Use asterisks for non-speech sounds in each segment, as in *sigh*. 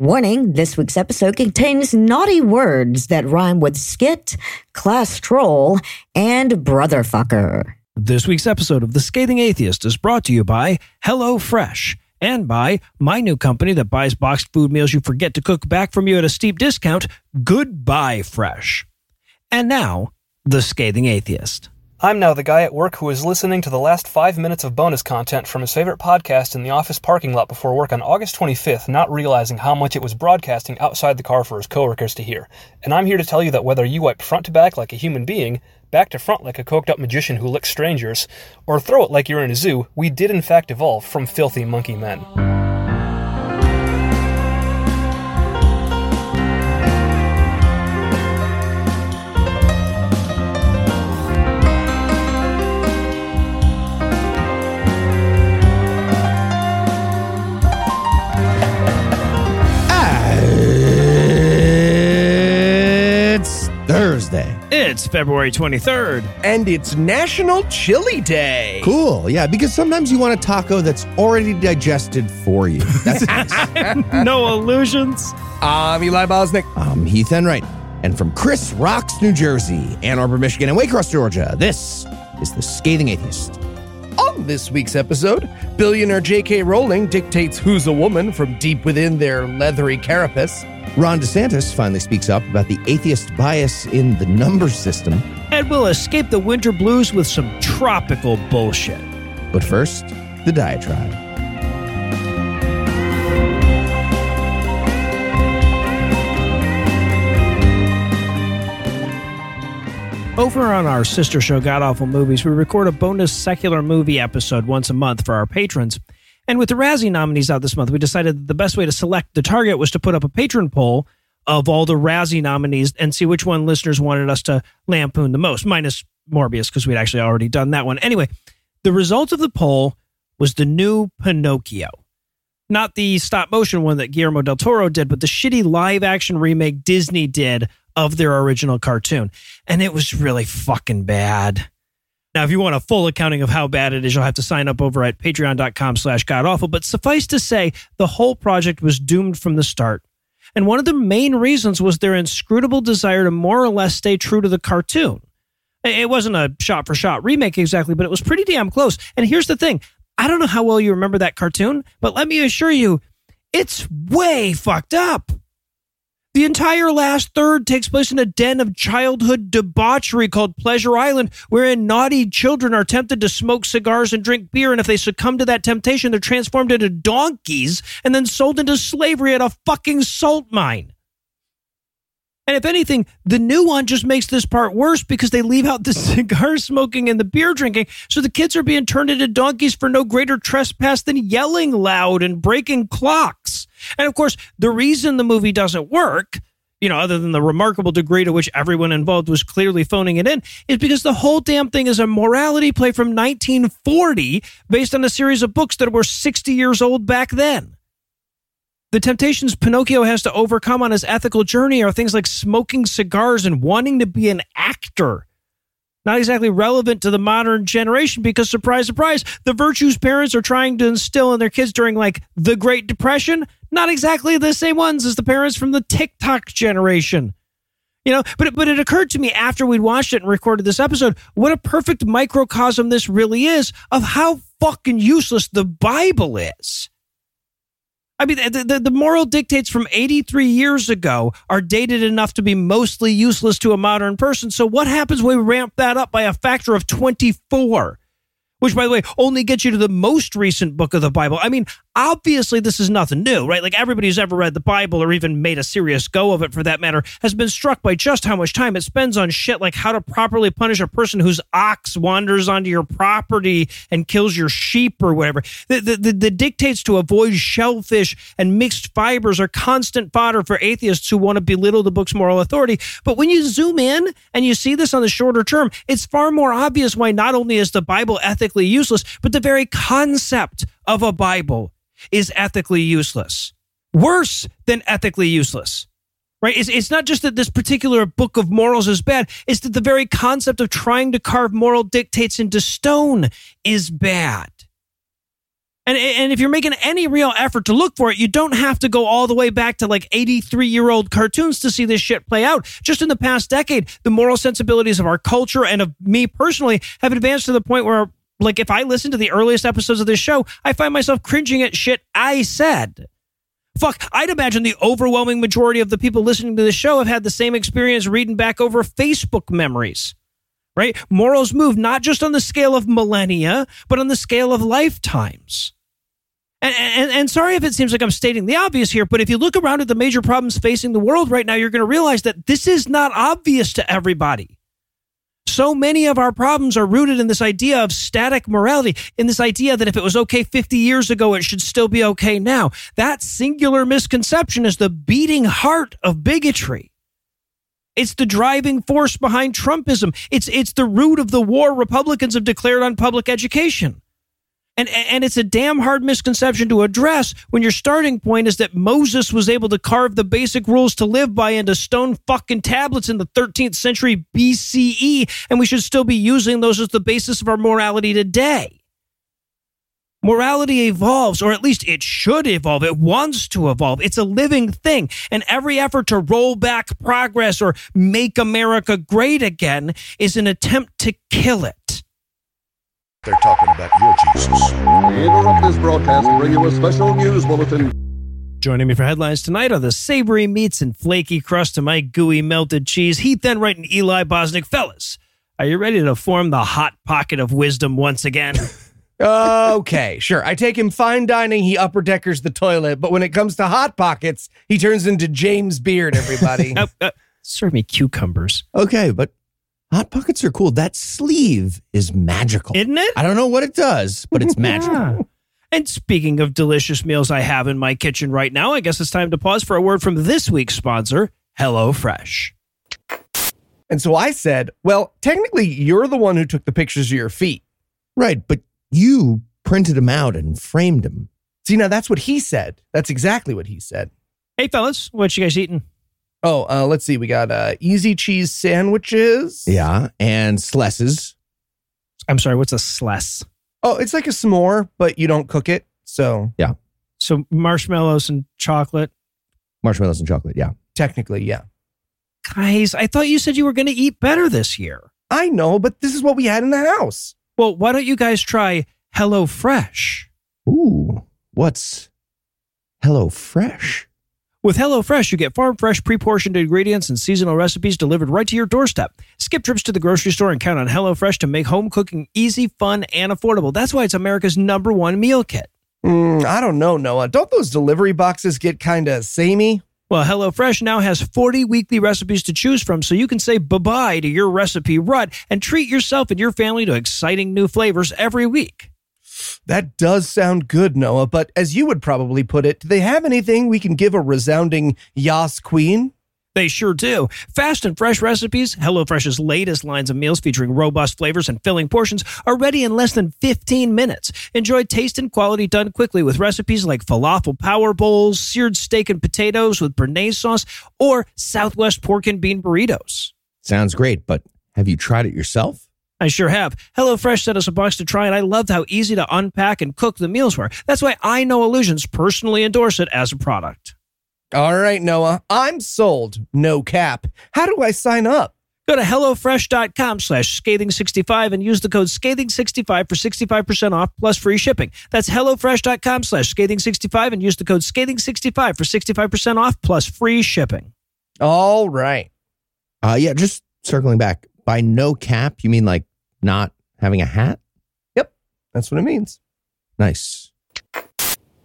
Warning this week's episode contains naughty words that rhyme with skit, class troll, and brotherfucker. This week's episode of The Scathing Atheist is brought to you by HelloFresh and by my new company that buys boxed food meals you forget to cook back from you at a steep discount, Goodbye Fresh. And now, The Scathing Atheist. I'm now the guy at work who is listening to the last five minutes of bonus content from his favorite podcast in the office parking lot before work on August 25th, not realizing how much it was broadcasting outside the car for his coworkers to hear. And I'm here to tell you that whether you wipe front to back like a human being, back to front like a coked up magician who licks strangers, or throw it like you're in a zoo, we did in fact evolve from filthy monkey men. It's February 23rd. And it's National Chili Day. Cool. Yeah, because sometimes you want a taco that's already digested for you. That's *laughs* nice. Noah Lugeons. I'm Eli Bosnick. I'm Heath Enright. And from Chris Rocks, New Jersey, Ann Arbor, Michigan, and Waycross, Georgia, this is The Scathing Atheist. On this week's episode, billionaire J.K. Rowling dictates who's a woman from deep within their leathery carapace. Ron DeSantis finally speaks up about the atheist bias in the number system. And we'll escape the winter blues with some tropical bullshit. But first, the diatribe. Over on our sister show, God Awful Movies, we record a bonus secular movie episode once a month for our patrons. And with the Razzie nominees out this month, we decided that the best way to select the target was to put up a patron poll of all the Razzie nominees and see which one listeners wanted us to lampoon the most, minus Morbius, because we'd actually already done that one. Anyway, the result of the poll was the new Pinocchio. Not the stop motion one that Guillermo del Toro did, but the shitty live action remake Disney did of their original cartoon. And it was really fucking bad. Now, if you want a full accounting of how bad it is, you'll have to sign up over at patreon.com slash godawful. But suffice to say, the whole project was doomed from the start. And one of the main reasons was their inscrutable desire to more or less stay true to the cartoon. It wasn't a shot for shot remake exactly, but it was pretty damn close. And here's the thing I don't know how well you remember that cartoon, but let me assure you, it's way fucked up. The entire last third takes place in a den of childhood debauchery called Pleasure Island, wherein naughty children are tempted to smoke cigars and drink beer. And if they succumb to that temptation, they're transformed into donkeys and then sold into slavery at a fucking salt mine. And if anything, the new one just makes this part worse because they leave out the *laughs* cigar smoking and the beer drinking. So the kids are being turned into donkeys for no greater trespass than yelling loud and breaking clocks. And of course, the reason the movie doesn't work, you know, other than the remarkable degree to which everyone involved was clearly phoning it in, is because the whole damn thing is a morality play from 1940 based on a series of books that were 60 years old back then. The temptations Pinocchio has to overcome on his ethical journey are things like smoking cigars and wanting to be an actor. Not exactly relevant to the modern generation because, surprise, surprise, the virtues parents are trying to instill in their kids during like the Great Depression, not exactly the same ones as the parents from the TikTok generation. You know, but but it occurred to me after we'd watched it and recorded this episode, what a perfect microcosm this really is of how fucking useless the Bible is. I mean, the, the, the, moral dictates from 83 years ago are dated enough to be mostly useless to a modern person. So, what happens when we ramp that up by a factor of 24? Which, by the way, only gets you to the most recent book of the Bible. I mean, obviously, this is nothing new, right? Like everybody who's ever read the Bible or even made a serious go of it for that matter has been struck by just how much time it spends on shit like how to properly punish a person whose ox wanders onto your property and kills your sheep or whatever. The, the, the, the dictates to avoid shellfish and mixed fibers are constant fodder for atheists who want to belittle the book's moral authority. But when you zoom in and you see this on the shorter term, it's far more obvious why not only is the Bible ethically useless, but the very concept of a Bible is ethically useless. Worse than ethically useless. Right? It's, it's not just that this particular book of morals is bad, it's that the very concept of trying to carve moral dictates into stone is bad. And, and if you're making any real effort to look for it, you don't have to go all the way back to like 83 year old cartoons to see this shit play out. Just in the past decade, the moral sensibilities of our culture and of me personally have advanced to the point where, like, if I listen to the earliest episodes of this show, I find myself cringing at shit I said. Fuck, I'd imagine the overwhelming majority of the people listening to the show have had the same experience reading back over Facebook memories. Right? Morals move not just on the scale of millennia, but on the scale of lifetimes. And, and, and, sorry if it seems like I'm stating the obvious here, but if you look around at the major problems facing the world right now, you're going to realize that this is not obvious to everybody. So many of our problems are rooted in this idea of static morality, in this idea that if it was okay 50 years ago, it should still be okay now. That singular misconception is the beating heart of bigotry. It's the driving force behind Trumpism. It's, it's the root of the war Republicans have declared on public education. And, and it's a damn hard misconception to address when your starting point is that Moses was able to carve the basic rules to live by into stone fucking tablets in the 13th century BCE, and we should still be using those as the basis of our morality today. Morality evolves, or at least it should evolve. It wants to evolve. It's a living thing. And every effort to roll back progress or make America great again is an attempt to kill it. They're talking about your Jesus. We interrupt this broadcast to bring you a special news bulletin. Joining me for headlines tonight are the savory meats and flaky crust to my gooey melted cheese. Heath Enright and Eli Bosnick. Fellas, are you ready to form the hot pocket of wisdom once again? *laughs* okay, sure. I take him fine dining, he upper deckers the toilet, but when it comes to hot pockets, he turns into James Beard, everybody. *laughs* uh, uh, serve me cucumbers. Okay, but Hot Pockets are cool. That sleeve is magical. Isn't it? I don't know what it does, but it's *laughs* magical. yeah. And speaking of delicious meals I have in my kitchen right now, I guess it's time to pause for a word from this week's sponsor, HelloFresh. And so I said, well, technically, you're the one who took the pictures of your feet. Right, but you printed them out and framed them. See, now that's what he said. That's exactly what he said. Hey, fellas, what you guys eating? Oh, uh, let's see. We got uh, easy cheese sandwiches. Yeah, and slesses. I'm sorry, what's a sless? Oh, it's like a s'more, but you don't cook it. So yeah. So marshmallows and chocolate. Marshmallows and chocolate. Yeah. Technically, yeah. Guys, I thought you said you were going to eat better this year. I know, but this is what we had in the house. Well, why don't you guys try Hello Fresh? Ooh, what's Hello Fresh? With HelloFresh, you get farm fresh, pre portioned ingredients and seasonal recipes delivered right to your doorstep. Skip trips to the grocery store and count on HelloFresh to make home cooking easy, fun, and affordable. That's why it's America's number one meal kit. Mm, I don't know, Noah. Don't those delivery boxes get kind of samey? Well, HelloFresh now has 40 weekly recipes to choose from, so you can say bye bye to your recipe rut and treat yourself and your family to exciting new flavors every week. That does sound good, Noah, but as you would probably put it, do they have anything we can give a resounding Yas Queen? They sure do. Fast and fresh recipes, HelloFresh's latest lines of meals featuring robust flavors and filling portions are ready in less than 15 minutes. Enjoy taste and quality done quickly with recipes like falafel power bowls, seared steak and potatoes with béarnaise sauce, or Southwest pork and bean burritos. Sounds great, but have you tried it yourself? I sure have. HelloFresh sent us a box to try, and I loved how easy to unpack and cook the meals were. That's why I Noah Lugeons personally endorse it as a product. All right, Noah, I'm sold. No cap. How do I sign up? Go to HelloFresh.com slash scathing65 and use the code scathing65 for 65% off plus free shipping. That's HelloFresh.com slash scathing65 and use the code scathing65 for 65% off plus free shipping. All right. Uh, yeah, just circling back. By no cap, you mean like not having a hat? Yep, that's what it means. Nice.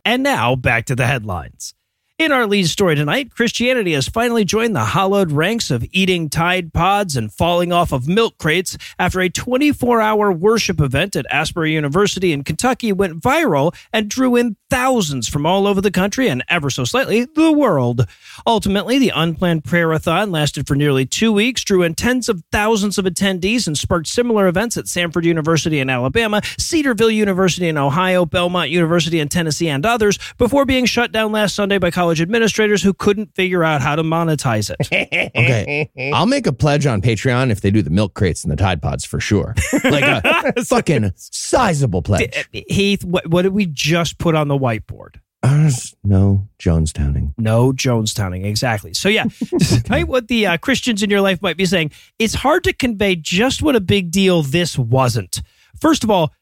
And now back to the headlines. In our lead story tonight, Christianity has finally joined the hollowed ranks of eating Tide Pods and falling off of milk crates after a 24 hour worship event at Asbury University in Kentucky went viral and drew in thousands from all over the country and ever so slightly the world. Ultimately, the unplanned prayer-a-thon lasted for nearly two weeks, drew in tens of thousands of attendees, and sparked similar events at Samford University in Alabama, Cedarville University in Ohio, Belmont University in Tennessee, and others before being shut down last Sunday by administrators who couldn't figure out how to monetize it. *laughs* Okay. I'll make a pledge on Patreon if they do the milk crates and the Tide Pods for sure. Like a *laughs* fucking sizable pledge. Heath, what, what did we just put on the whiteboard? Uh, no Jonestowning. No Jonestowning, exactly. So, yeah, *laughs* despite what the uh, Christians in your life might be saying, it's hard to convey just what a big deal this wasn't. First of all,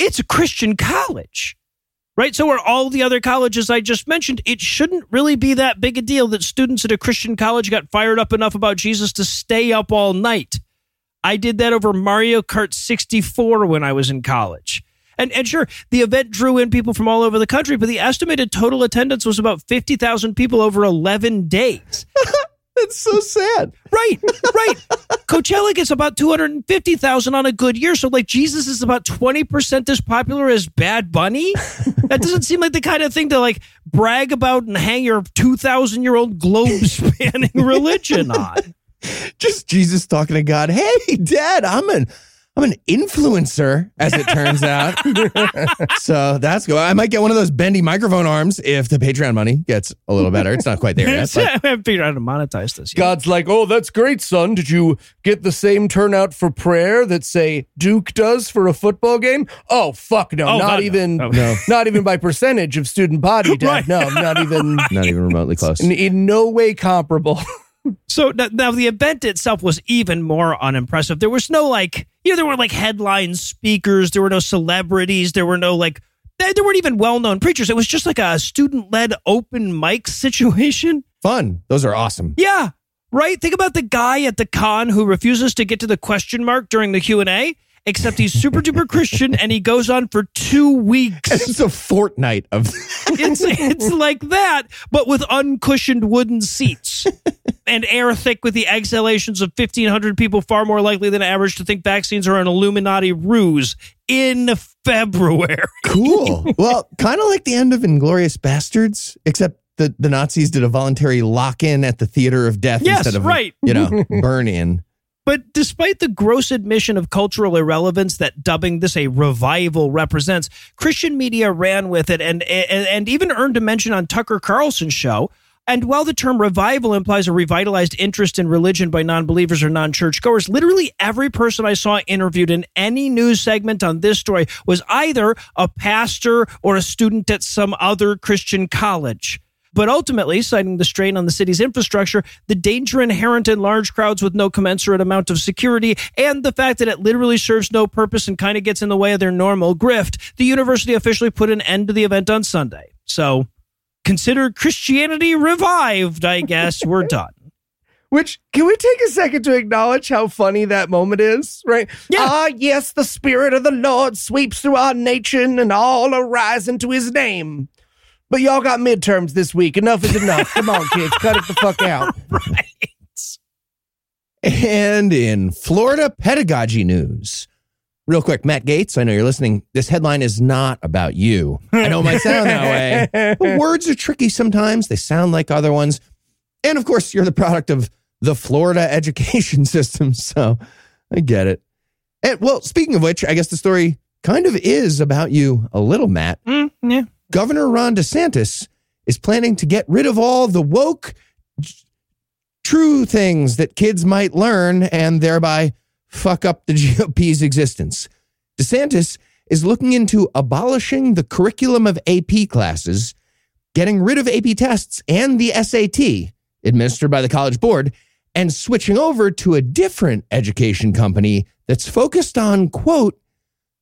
it's a Christian college, right? So, are all the other colleges I just mentioned, it shouldn't really be that big a deal that students at a Christian college got fired up enough about Jesus to stay up all night. I did that over Mario Kart 64 when I was in college. And, and sure, the event drew in people from all over the country, but the estimated total attendance was about 50,000 people over 11 days. *laughs* That's so sad. Right, right. *laughs* Coachella gets about 250,000 on a good year. So, like, Jesus is about 20% as popular as Bad Bunny? That doesn't seem like the kind of thing to, like, brag about and hang your 2,000 year old globe *laughs* spanning religion on. Just Jesus talking to God. Hey, Dad, I'm an I'm an influencer, as it turns out. *laughs* so that's good. I might get one of those bendy microphone arms if the Patreon money gets a little better. It's not quite there yet. I but- haven't figured out how to monetize this yet. God's like, oh, that's great, son. Did you get the same turnout for prayer that say Duke does for a football game? Oh, fuck no, Oh, not God, no. even, Oh. No. not even by percentage of student body, *laughs* Dad. Right. No, not even, *laughs* not even remotely close. in, in no way comparable. So now, the event itself was even more unimpressive. There was no like, you know, there were like headline speakers, there were no celebrities, there were no like, there there weren't even well known preachers. It was just like a student led open mic situation. Fun. Those are awesome. Yeah, right. Think about the guy at the con who refuses to get to the question mark during the Q and A. Except he's super duper Christian and he goes on for two weeks. It's a fortnight of *laughs* It's it's like that, but with uncushioned wooden seats and air thick with the exhalations of fifteen hundred people, far more likely than average to think vaccines are an Illuminati ruse in February. cool. *laughs* well, kind of like the end of Inglourious Basterds, except the, the Nazis did a voluntary lock in at the theater of death Yes, instead of right. you know *laughs* burn in. But despite the gross admission of cultural irrelevance that dubbing this a revival represents, Christian media ran with it and and, and even earned a mention on Tucker Carlson's show. And while the term revival implies a revitalized interest in religion by non believers or non churchgoers, literally every person I saw interviewed in any news segment on this story was either a pastor or a student at some other Christian college. But ultimately, citing the strain on the city's infrastructure, the danger inherent in large crowds with no commensurate amount of security, and the fact that it literally serves no purpose and kind of gets in the way of their normal grift, the university officially put an end to the event on Sunday. So consider Christianity revived, I guess. *laughs* We're done. Which can we take a second to acknowledge how funny that moment is, right? Yeah. Ah, yes, the spirit of the Lord sweeps through our nation, and all arise into His name. But y'all got midterms this week. Enough is enough. Come on, *laughs* kids, cut it the fuck out. right. And in Florida pedagogy news, real quick, Matt Gaetz, I know you're listening. This headline is not about you. I know it might sound that way. *laughs* But words are tricky sometimes. They sound like other ones. And of course, you're the product of the Florida *laughs* education system. So I get it. And well, speaking of which, I guess the story kind of is about you a little, Matt. Mm, yeah. Governor Ron DeSantis is planning to get rid of all the woke, true things that kids might learn and thereby fuck up the *laughs* GOP's existence. DeSantis is looking into abolishing the curriculum of AP classes, getting rid of AP tests and the SAT administered by the College Board, and switching over to a different education company that's focused on, quote,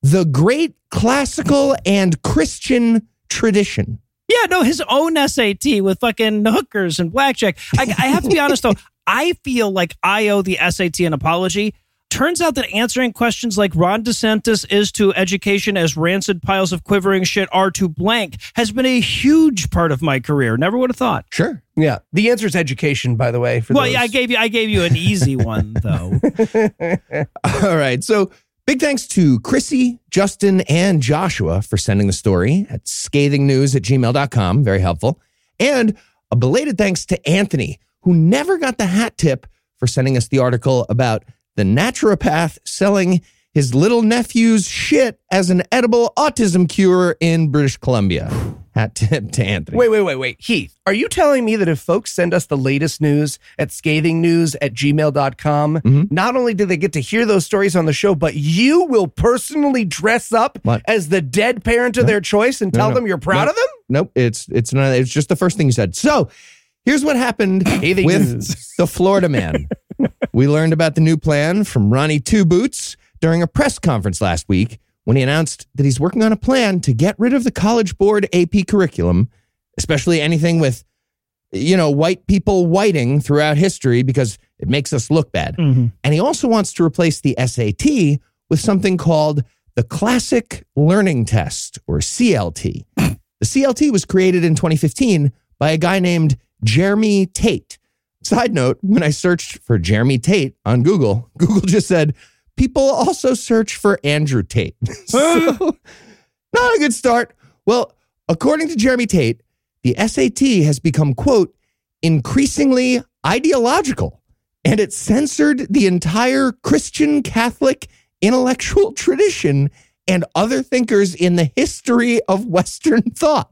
the great classical and Christian tradition. Yeah, no, his own SAT with fucking hookers and blackjack. I, I have to be honest though, *laughs* I feel like I owe the SAT an apology. Turns out that answering questions like Ron DeSantis is to education as rancid piles of quivering shit are to blank has been a huge part of my career. Never would have thought. Sure. Yeah, the answer is education, by the way. For Well, those. yeah, I gave you I gave you an easy one though. *laughs* All right. So big thanks to Chrissy, Justin, and Joshua for sending the story at scathingnews at gmail.com. Very helpful. And a belated thanks to Anthony, who never got the hat tip for sending us the article about the naturopath selling his little nephew's shit as an edible autism cure in British Columbia. Hat *laughs* tip to Anthony. Wait, wait, wait, wait. Heath, are you telling me that if folks send us the latest news at scathingnews at gmail.com, Mhm. not only do they get to hear those stories on the show, but you will personally dress up What? as the dead parent of their choice and No, tell no. them you're proud No. of them? Nope, it's it's not. It's just the first thing you said. So, here's what happened *coughs* with news. the Florida man. *laughs* we learned about the new plan from Ronnie Two Boots during a press conference last week when he announced that he's working on a plan to get rid of the College Board AP curriculum, especially anything with you know white people whiting throughout history because it makes us look bad. Mm-hmm. And he also wants to replace the SAT with something called the Classic Learning Test, or CLT. the CLT was created in 2015 by a guy named Jeremy Tate. Side note, when I searched for Jeremy Tate on Google, *laughs* Google just said, people also search for Andrew Tate. *laughs* *laughs* so, not a good start. Well, according to Jeremy Tate, the SAT has become, quote, increasingly ideological and it censored the entire Christian Catholic intellectual tradition and other thinkers in the history of Western *laughs* thought.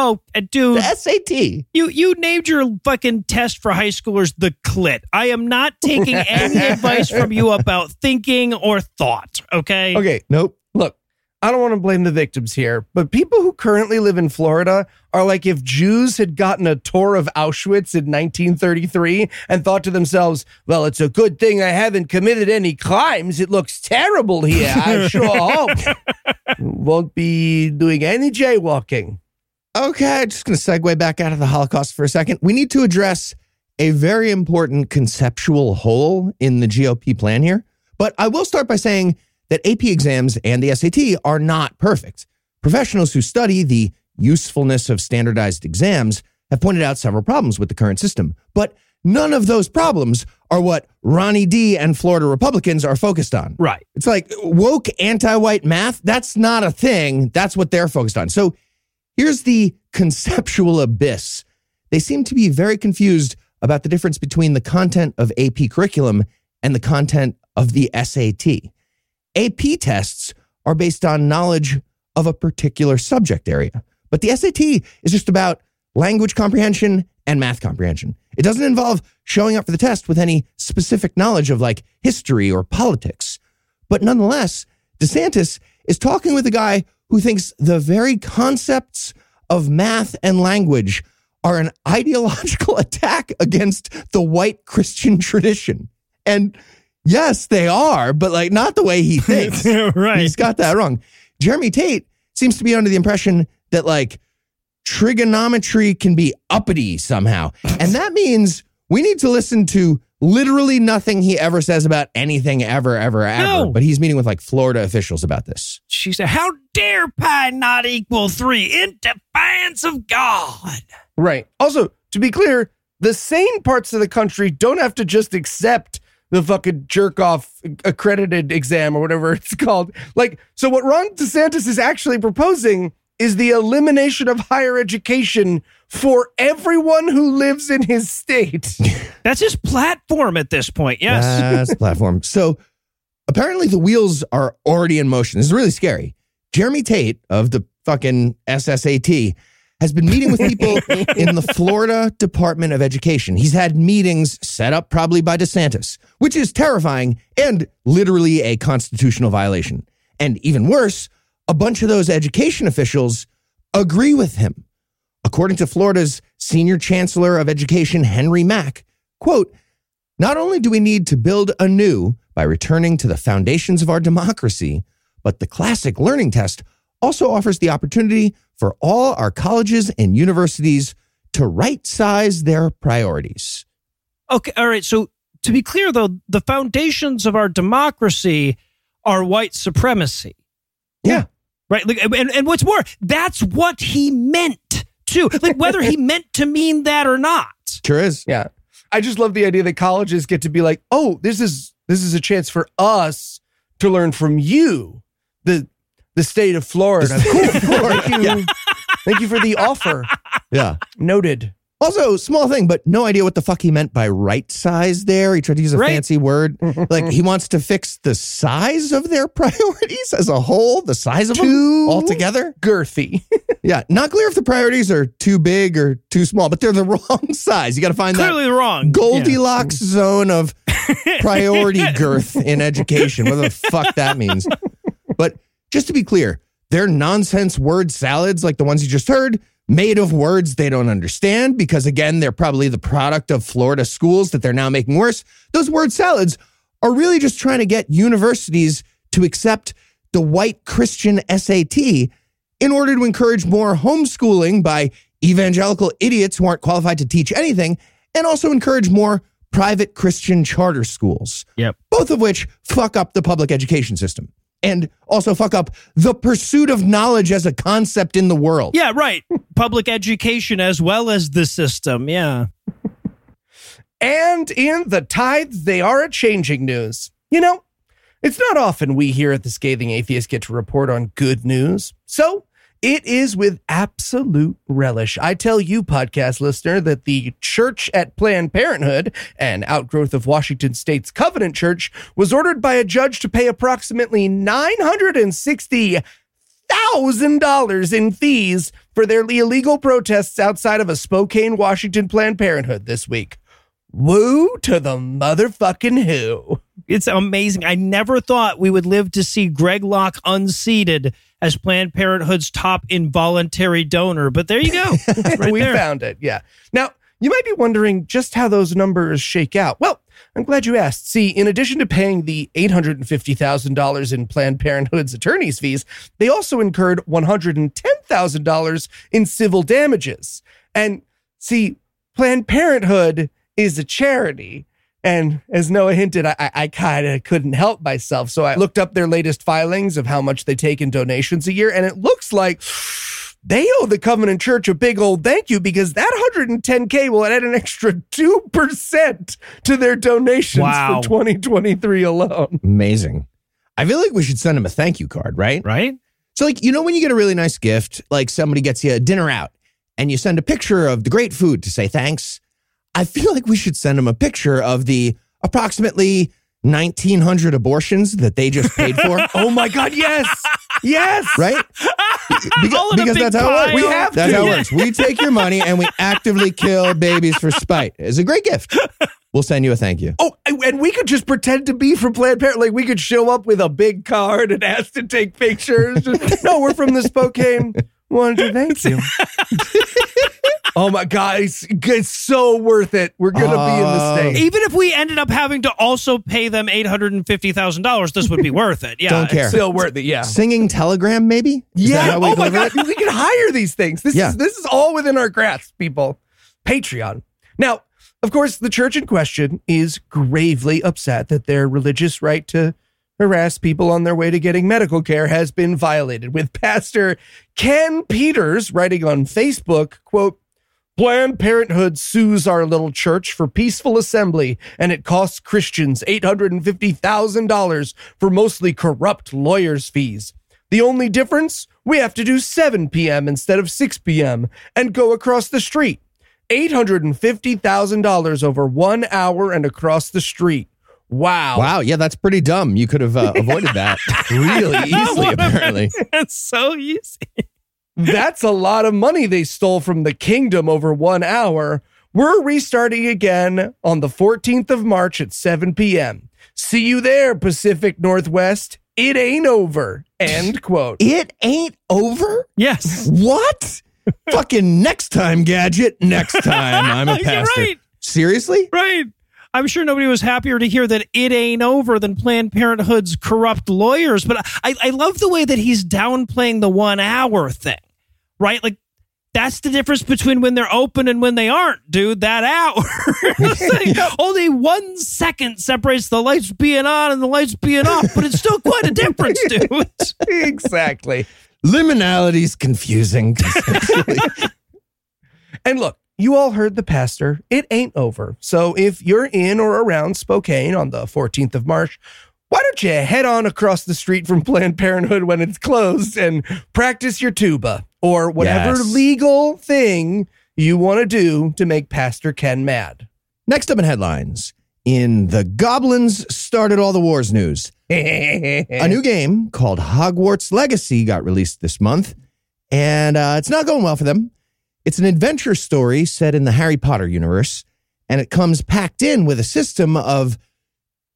Oh, uh, dude, The SAT. you you named your fucking test for high schoolers the clit. I am not taking *laughs* any advice from you about thinking or thought. Okay. Okay, Nope. look, I don't want to blame the victims here, but people who currently live in Florida are like if Jews had gotten a tour of Auschwitz in 1933 and thought to themselves, well, it's a good thing I haven't committed any crimes. It looks terrible here. I sure *laughs* hope. Won't be doing any jaywalking. Okay, just going to segue back out of the Holocaust for a second. We need to address a very important conceptual hole in the GOP plan here. But I will start by saying that AP exams and the SAT are not perfect. Professionals who study the usefulness of standardized exams have pointed out several problems with the current system. But none of those problems are what Ronnie D and Florida Republicans are focused on. Right. It's like woke anti white math. That's not a thing. That's what they're focused on. So here's the conceptual abyss. They seem to be very confused about the difference between the content of AP curriculum and the content of the SAT. AP tests are based on knowledge of a particular subject area, but the SAT is just about language comprehension and math comprehension. It doesn't involve showing up for the test with any specific knowledge of like history or politics. But nonetheless, DeSantis is talking with a guy who thinks the very concepts of math and language are an *laughs* ideological attack against the white Christian tradition. And yes, they are, but like not the way he *laughs* thinks. right. He's got that wrong. Jeremy Tate seems to be under the impression that like trigonometry can be uppity somehow. And that means we need to listen to literally nothing he ever says about anything ever, ever, ever. No. But he's meeting with like Florida officials about this. She said, How dare pi not equal three in defiance of God? Right. Also, to be clear, the sane parts of the country don't have to just accept the fucking jerk off accredited exam or whatever *laughs* it's called. Like, so what Ron DeSantis is actually proposing is the elimination of higher education for everyone who lives in his state. *laughs* That's his platform at this point. Yes. That's the platform. *laughs* So apparently the wheels are already in motion. This is really scary. Jeremy Tate of the fucking SSAT has been meeting with people *laughs* in the Florida Department of Education. He's had meetings set up probably by DeSantis, which is terrifying and literally a constitutional violation. And even worse, a bunch of those education officials agree with him. According to Florida's senior chancellor of education, Henry Mack, quote, not only do we need to build anew by returning to the foundations of our democracy, but the classic learning test also offers the opportunity for all our colleges and universities to right size their priorities. Okay. All right. So to be clear, though, the foundations of our democracy are white supremacy. Yeah. Right. Like, and, and what's more, that's what he meant to. Like, whether he *laughs* meant to mean that or not. Sure is. Yeah. I just love the idea that colleges get to be like, oh, this is this is a chance for us to learn from you, the the state of Florida. The state of Cool. Florida, Thank you. Thank you for the offer. Yeah. Noted. Also, small thing, but no idea what the fuck he meant by right size there. He tried to use a Right. fancy word. *laughs* like he wants to fix the size of their *laughs* priorities as a whole, the size of Too them altogether. Girthy. *laughs* Yeah, not clear if the priorities are too big or too small, but they're the wrong size. You got to find Clearly that wrong. Goldilocks mm. zone of priority girth in education, whatever the fuck that means. But just to be clear, they're nonsense word salads like the ones you just heard, made of words they don't understand because, again, they're probably the product of Florida schools that they're now making worse. Those word salads are really just trying to get universities to accept the white Christian SAT in order to encourage more homeschooling by evangelical idiots who aren't qualified to teach anything, and also encourage more private Christian charter schools. Yep. Both of which fuck up the public education system and also fuck up the pursuit of knowledge as a concept in the world. Yeah, right. *laughs* Public education as well as the system. Yeah. And in the tides, they are a changing news. You know, it's not often we here at the Scathing Atheist get to report on good news. So it is with absolute relish. I tell you, podcast listener, that the church at Planned Parenthood, an outgrowth of Washington State's Covenant Church, was ordered by a judge to pay approximately 960 thousand dollars in fees for their illegal protests outside of a Spokane, Washington Planned Parenthood this week. Woo to the motherfucking who. It's amazing. I never thought we would live to see Greg Locke unseated as Planned Parenthood's top involuntary donor, but there you go. *laughs* Right we there. found it. Yeah. Now, you might be wondering just how those numbers shake out. Well, I'm glad you asked. See, in addition to paying the $850,000 in Planned Parenthood's attorney's fees, they also incurred $110,000 in civil damages. And see, Planned Parenthood is a charity. And as Noah hinted, I, I, I kind of couldn't help myself. So I looked up their latest filings of how much they take in donations a year, and it looks like they owe the Covenant Church a big old thank you because that 110K will add an extra 2% to their donations Wow. for 2023 alone. Amazing. I feel like we should send him a thank you card, right? Right? So, like, you know, when you get a really nice gift, like somebody gets you a dinner out and you send a picture of the great food to say thanks, I feel like we should send them a picture of the approximately 1,900 abortions that they just paid for, *laughs* Oh my God, yes. Yes. right? *laughs* Beca- All in a because that's how it works. We have That's to. how it works. We take your money and we actively kill babies for spite. It's a great gift. We'll send you a thank you. Oh, and we could just pretend to be from Planned Parenthood. Like we could show up with a big card and ask to take pictures. *laughs* No, we're from the Spokane. Wanted to thank you. *laughs* oh my God, it's, it's so worth it. We're gonna be in the Oh. state. Even if we ended up having to also pay them $850,000, this would be worth it. Yeah. Don't care. Still worth it. Yeah. Singing telegram, maybe? Is Yeah. we Oh my God. it? We can hire these things. This Yeah. is this is all within our grasp, people. Patreon. Now, of course, the church in question is gravely upset that their religious right to harass people on their way to getting medical care has been violated. With Pastor Ken Peters writing on Facebook, quote, Planned Parenthood sues our little church for peaceful assembly, and it costs Christians $850,000 for mostly corrupt lawyers' fees. The only difference? We have to do 7 p.m. instead of 6 p.m. and go across the street. $850,000 over one hour and across the street. Wow. Wow. Yeah, that's pretty dumb. You could have uh, avoided that *laughs* really easily, apparently. It's so easy. That's a lot of money they stole from the kingdom over one hour. We're restarting again on the 14th of March at 7 p.m. See you there, Pacific Northwest. It ain't over. End quote. It ain't over? Yes. What? *laughs* Fucking next time, gadget. Next time, I'm a *laughs* You're pastor. right. Seriously? Right. I'm sure nobody was happier to hear that it ain't over than Planned Parenthood's corrupt lawyers. But I, I love the way that he's downplaying the one hour thing, right? Like, that's the difference between when they're open and when they aren't, dude. That hour. *laughs* Like, *laughs* Only one second separates the lights being on and the lights being off, but it's still quite a difference, *laughs* dude. exactly. Liminality's confusing. And look, you all heard the pastor. It ain't over. So if you're in or around Spokane on the 14th of March, why don't you head on across the street from Planned Parenthood when it's closed and practice your tuba or whatever Yes. legal thing you want to do to make Pastor Ken mad. Next up in headlines, in the Goblins Started All the Wars news, *laughs* a new game called Hogwarts Legacy got released this month, and uh, it's not going well for them. It's an adventure story set in the Harry Potter universe, and it comes packed in with a system of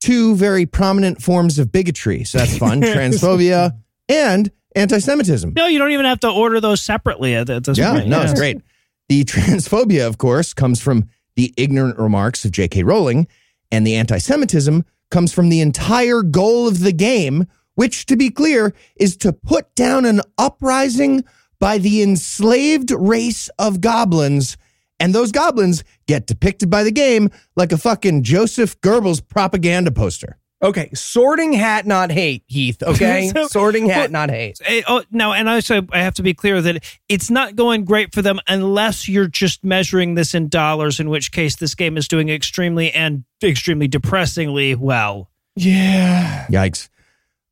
two very prominent forms of bigotry. So that's fun *laughs* transphobia and anti Semitism. No, you don't even have to order those separately at, at this Yeah, point. no, it's great. The transphobia, of course, comes from the ignorant remarks of J.K. Rowling, and the anti Semitism comes from the entire goal of the game, which, to be clear, is to put down an uprising by the enslaved race of goblins. And those goblins get depicted by the game like a fucking Joseph Goebbels propaganda poster. Okay, sorting hat, not hate, Heath. *laughs* Okay, So- sorting hat, well- not hate. Eh, oh, no, and also I have to be clear that it's not going great for them unless you're just measuring this in dollars, in which case this game is doing extremely and extremely depressingly well. Yeah. Yikes.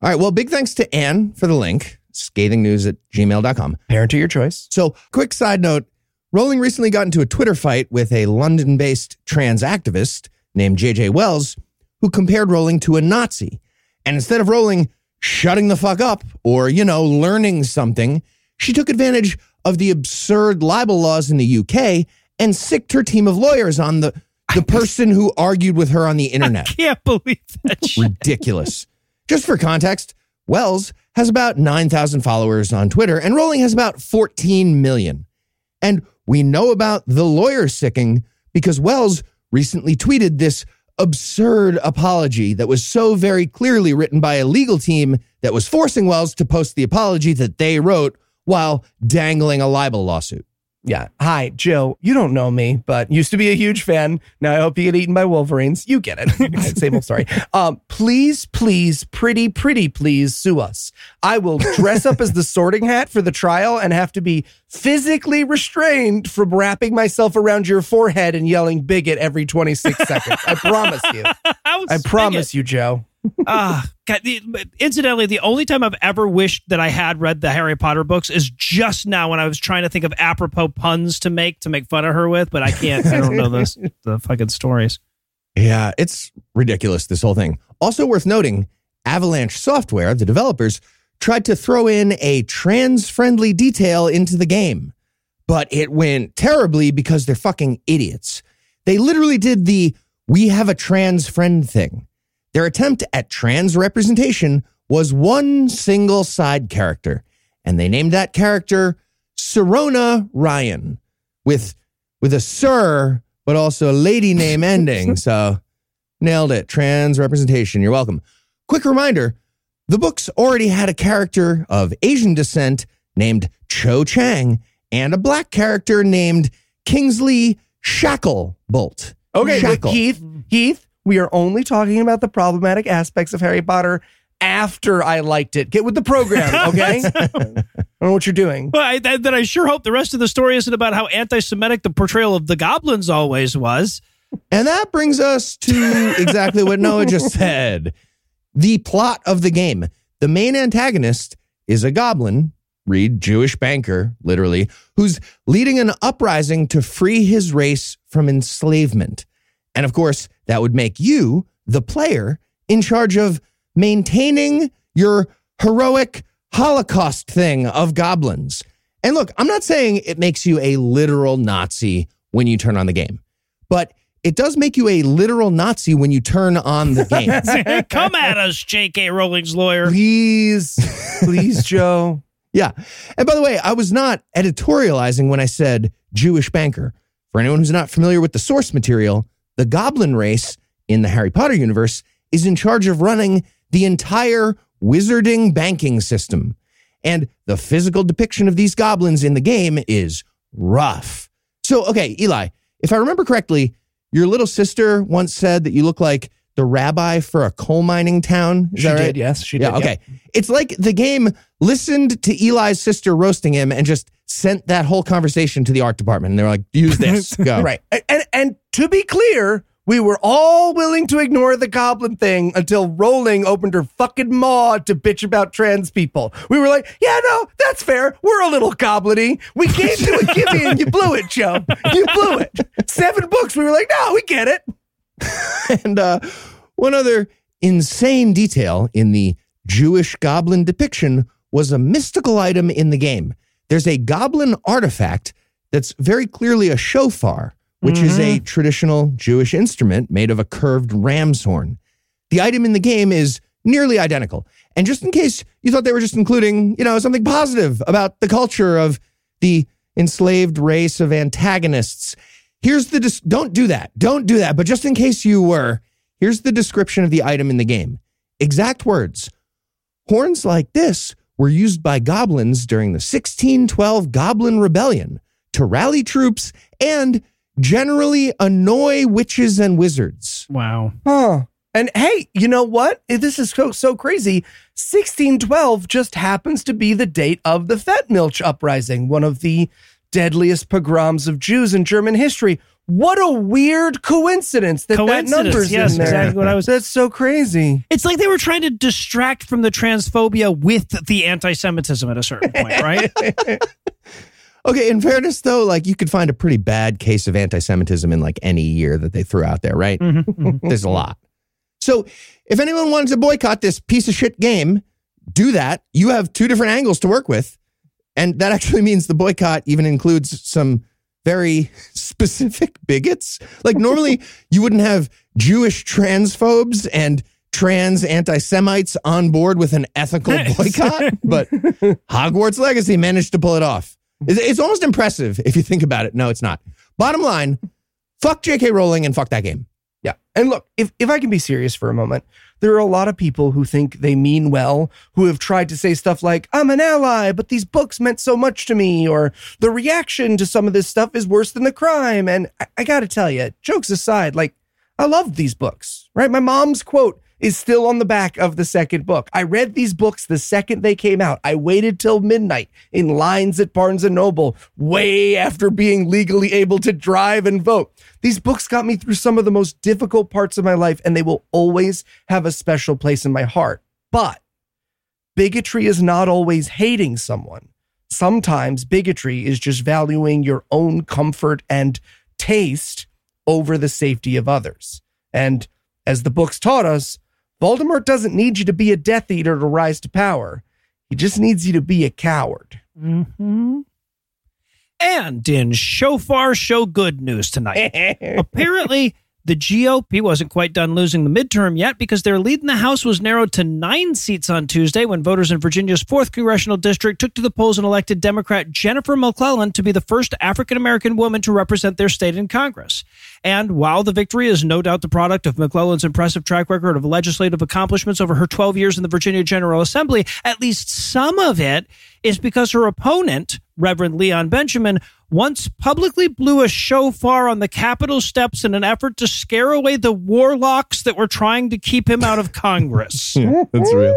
All right. Well, big thanks to Anne for the link, scathingnews at gmail.com. Parent to your choice. So, quick side note Rowling recently got into a Twitter fight with a London based trans activist named JJ Wells, who compared Rowling to a Nazi. And instead of Rowling shutting the fuck up or, you know, learning something, she took advantage of the absurd libel laws in the UK and sicked her team of lawyers on the, the person who argued with her on the internet I Can't believe that. shit. ridiculous. Just for context, Wells has about 9,000 followers on Twitter, and Rowling has about 14 million. And we know about the lawyer sicking because Wells recently tweeted this absurd apology that was so very clearly written by a legal team that was forcing Wells to post the apology that they wrote while dangling a libel lawsuit. Yeah. Hi, Joe. You don't know me, but used to be a huge fan. Now I hope you get eaten by Wolverines. You get it. *laughs* Same old story. Um, please, please, pretty, pretty, please sue us. I will dress up as the sorting hat for the trial and have to be physically restrained from wrapping myself around your forehead and yelling bigot every 26 seconds. I promise you. *laughs* I I promise you, Joe. Ah, the, incidentally, the only time I've ever wished that I had read the Harry Potter books is just now when I was trying to think of apropos puns to make to make fun of her with, but I can't. I don't know this *laughs* the fucking stories. Yeah, it's ridiculous, this whole thing. Also worth noting, Avalanche Software, the developers, tried to throw in a trans friendly detail into the game, but it went terribly because they're fucking idiots. They literally did the we have a trans friend thing. Their attempt at trans representation was one single side character, and they named that character Sirona Ryan with with a sir, but also a lady name ending. *laughs* So nailed it. Trans representation. You're welcome. Quick reminder the books already had a character of Asian descent named Cho Chang and a black character named Kingsley Shacklebolt. Okay, but Shackle. Heath, Heath, we are only talking about the problematic aspects of Harry Potter after I liked it. Get with the program, *laughs* okay? I don't know what you're doing. Well, I, that, that I sure hope the rest of the story isn't about how anti-Semitic the portrayal of the goblins always was. And that brings us to *laughs* exactly what Noah just said. The plot of the game. The main antagonist is a goblin, read Jewish banker, literally, who's leading an uprising to free his race from enslavement. And of course, that would make you, the player, in charge of maintaining your heroic Holocaust thing of goblins. And look, I'm not saying it makes you a literal Nazi when you turn on the game, but it does make you a literal Nazi when you turn on the *laughs* game. Come at us, J.K. Rowling's lawyer. Please, please, *laughs* Joe. Yeah. And by the way, I was not editorializing when I said Jewish banker. For anyone who's not familiar with the source material, the goblin race in the Harry Potter universe is in charge of running the entire wizarding banking system. And the physical depiction of these goblins in the game is rough. So, okay, Eli, if I remember correctly, your little sister once said that you look like the rabbi for a coal mining town. Is She that right? did, yes, she Yeah, did. okay. It's like the game listened to Eli's sister roasting him and just sent that whole conversation to the art department. And they're like, use *laughs* this. Go. Right. And, and and to be clear, We were all willing to ignore the goblin thing until Rowling opened her fucking maw to bitch about trans people. We were like, yeah, no, that's fair. We're a little goblin-y. We came to a *laughs* gimme and you blew it, Joe. You blew it. Seven books. We were like, no, we get it. *laughs* And uh, one other insane detail in the Jewish goblin depiction was a mystical item in the game. There's a goblin artifact that's very clearly a shofar, which is a traditional Jewish instrument made of a curved ram's horn. The item in the game is nearly identical. And just in case you thought they were just including, you know, something positive about the culture of the enslaved race of antagonists, here's the dis- don't do that. Don't do that. But just in case you were, here's the description of the item in the game. Exact words. Horns like this were used by goblins during the 1612 Goblin Rebellion to rally troops and generally annoy witches and wizards. Wow. Huh. And hey, you know what? Eh, This is so, so crazy. 1612 just happens to be the date of the Fettmilch uprising, one of the deadliest pogroms of Jews in German history. What a weird coincidence that that number's yes, in there. exactly what I was- That's so crazy. It's like they were trying to distract from the transphobia with the anti Semitism at a certain point, *laughs* right? Okay, in fairness though, like you could find a pretty bad case of anti-Semitism in like any year that they threw out there, right? Mm-hmm, *laughs* mm-hmm. There's a lot. So if anyone wanted to boycott this piece of shit game, do that. You have two different angles to work with. And that actually *laughs* means the boycott even includes some very *laughs* specific bigots. Like normally you wouldn't have Jewish transphobes and trans anti-Semites on board with an ethical boycott, but *laughs* Hogwarts Legacy managed to pull it off. It's, it's almost impressive if you think about it. No, it's not. Bottom line, fuck J.K. Rowling and fuck that game. Yeah. And look, if, if I can be serious for a moment, there are a lot of people who think they mean well, who have tried to say stuff like, I'm an ally, but these books meant so much to me, or the reaction to some of this stuff is worse than the crime. And I, I gotta tell you, jokes aside, like, I loved these books, right? My mom's quote is still on the back of the second book. I read these books the second they came out. I waited till midnight in lines at Barnes and Noble, way after being legally able to drive and vote. These books got me through some of the most difficult parts of my life, and they will always have a special place in my heart. But bigotry is not always hating someone. Sometimes bigotry is just valuing your own comfort and taste over the safety of others. And as the books taught us, Voldemort doesn't need you to be a Death Eater to rise to power. He just needs you to be a coward. hmm And in Shofar Show Good news tonight. *laughs* Apparently, the GOP wasn't quite done losing the midterm yet because their lead in the House was narrowed to nine seats on Tuesday when voters in Virginia's 4th congressional district took to the polls and elected Democrat Jennifer McClellan to be the first African American woman to represent their state in Congress. And while the victory is no doubt the product of McClellan's impressive track record of legislative accomplishments over her 12 years in the Virginia General Assembly, at least some of it is because her opponent, Reverend Leon Benjamin, once publicly blew a shofar on the Capitol steps in an effort to scare away the warlocks that were trying to keep him out of *laughs* Congress. That's real.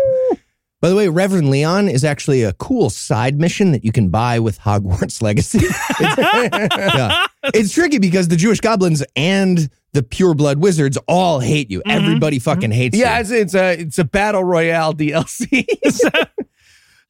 By the way, Reverend Leon is actually a cool side mission that you can buy with Hogwarts *laughs* Legacy. It's, *laughs* yeah. it's tricky because the Jewish goblins and the pureblood wizards all hate you. Mm-hmm. Everybody mm-hmm. fucking hates Yeah, you. it's, it's a it's a battle royale DLC.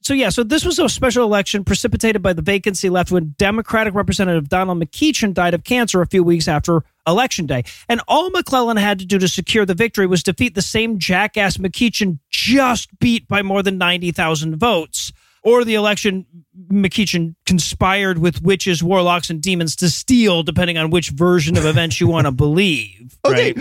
So yeah, so this was a special election precipitated by the vacancy left when Democratic Representative Donald McEachin died of cancer a few weeks after election day. And all McClellan had to do to secure the victory was defeat the same jackass McEachin just beat by more than 90,000 votes. Or the election McEachin conspired with witches, warlocks, and demons to steal, depending on which version of events you want to *laughs* believe. Okay.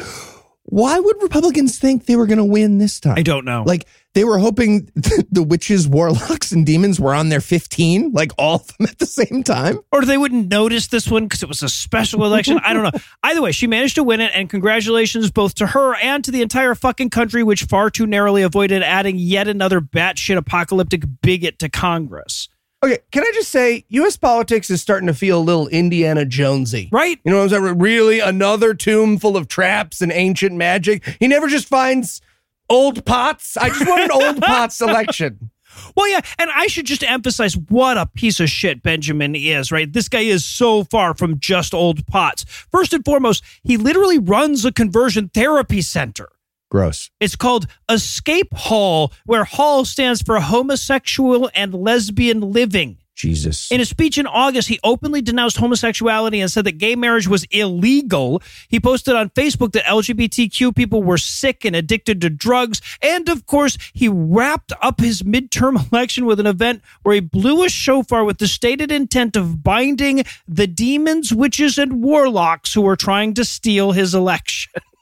Why would Republicans think they were going to win this time? I don't know. Like they were hoping *laughs* the witches, warlocks, and demons were on their 15, like all of them at the same time. or they wouldn't notice this one because it was a special election. I don't know. *laughs* Either way, she managed to win it, and congratulations both to her and to the entire fucking country, which far too narrowly avoided adding yet another batshit apocalyptic bigot to Congress. Okay, can I just say, U.S. politics is starting to feel a little Indiana Jonesy. Right? You know what I'm saying? Really, another tomb full of traps and ancient magic. He never just finds old pots. I just want an *laughs* old pots selection. Well, yeah, and I should just emphasize what a piece of shit Benjamin is, right? This guy is so far from just old pots. First and foremost, he literally runs a conversion therapy center. Gross. It's called Escape Hall, where Hall stands for homosexual and lesbian living. Jesus. In a speech in August, he openly denounced homosexuality and said that gay marriage was illegal. He posted on Facebook that LGBTQ people were sick and addicted to drugs. And of course, he wrapped up his midterm *laughs* election with an event where he blew a shofar with the stated intent of binding the demons, witches, and warlocks who were trying to steal his election. *laughs*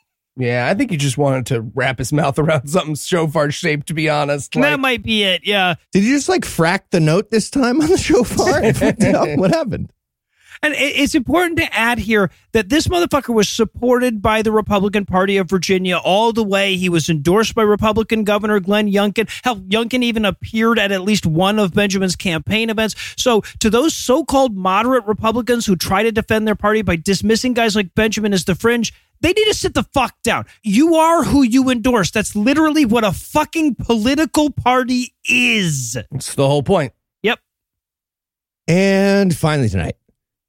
Yeah, I think he just wanted to wrap his mouth around *laughs* something shofar shaped, to be honest. that might be it. Yeah. Did you just like frack the note this time on the shofar? It *laughs* fucked it up. What happened? And it's important to add here that this motherfucker was supported by the Republican Party of Virginia all the way. He was endorsed by Republican Governor Glenn Youngkin. Hell, Youngkin even appeared at at least one of Benjamin's campaign events. So, to those so called moderate Republicans who try to defend their party by dismissing guys like Benjamin as the fringe, they need to sit the fuck down. You are who you endorse. That's literally what a fucking political party is. it's the whole point. Yep. And finally, tonight,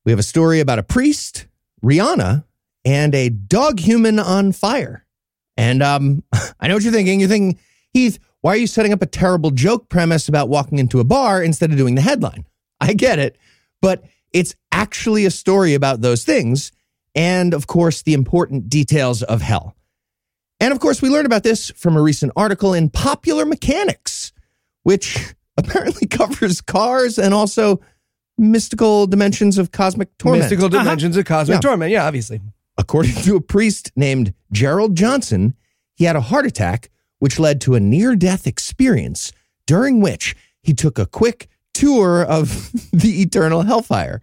we have a story about a priest, Rihanna, and a dog human on fire. And um, *laughs* I know what you're thinking. You're thinking, Heath, why are you setting up a terrible joke premise about walking into a bar instead of doing the headline? I get it, but it's actually a story about those things. And of course, the important details of hell. And of course, we learned about this from a recent article in Popular Mechanics, which *laughs* apparently covers cars and also mystical dimensions of cosmic torment. Mystical uh-huh. dimensions of cosmic Yeah. torment. Yeah, obviously. According to a priest named Gerald Johnson, he had a heart attack, which led to a near death experience during which he took a quick tour of *laughs* the eternal hellfire.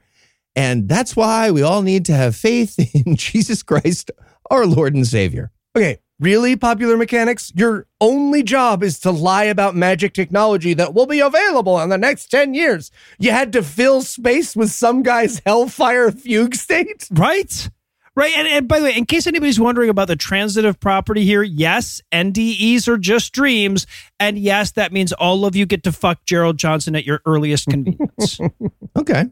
And that's why we all need to have faith *laughs* in Jesus Christ, our Lord and Savior. Okay, really, popular mechanics? Your only job is to lie about magic technology that will be available in the next 10 years. You had to fill space with some guy's *laughs* hellfire fugue state? Right? Right. And, and by the way, in case anybody's wondering about the transitive property here, yes, NDEs are just dreams. And yes, that means all of you get to fuck Gerald Johnson at your earliest convenience. *laughs* Okay.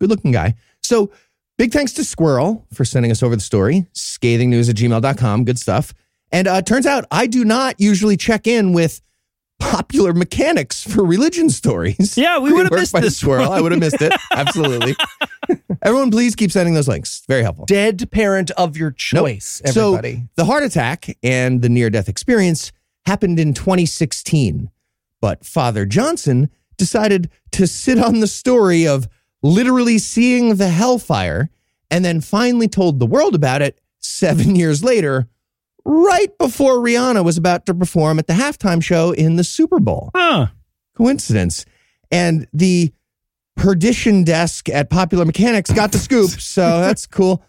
Good looking guy. So big thanks to Squirrel for sending us over the story. Scathingnews at gmail.com. Good stuff. And uh, turns out I do not usually check in with popular mechanics for religion stories. Yeah, we *laughs* would have missed by this Squirrel. I would have missed it. *laughs* Absolutely. Everyone, please keep sending those links. Very helpful. Dead parent of your choice, Nope. everybody. So the heart attack and the near death experience happened in 2016. But Father Johnson decided to sit on the story of literally seeing the hellfire and then finally told the world about it seven *laughs* years later, right before Rihanna was about to perform at the halftime show in the Super Bowl huh. coincidence. And the perdition desk at Popular Mechanics got the scoop. *laughs* So that's cool.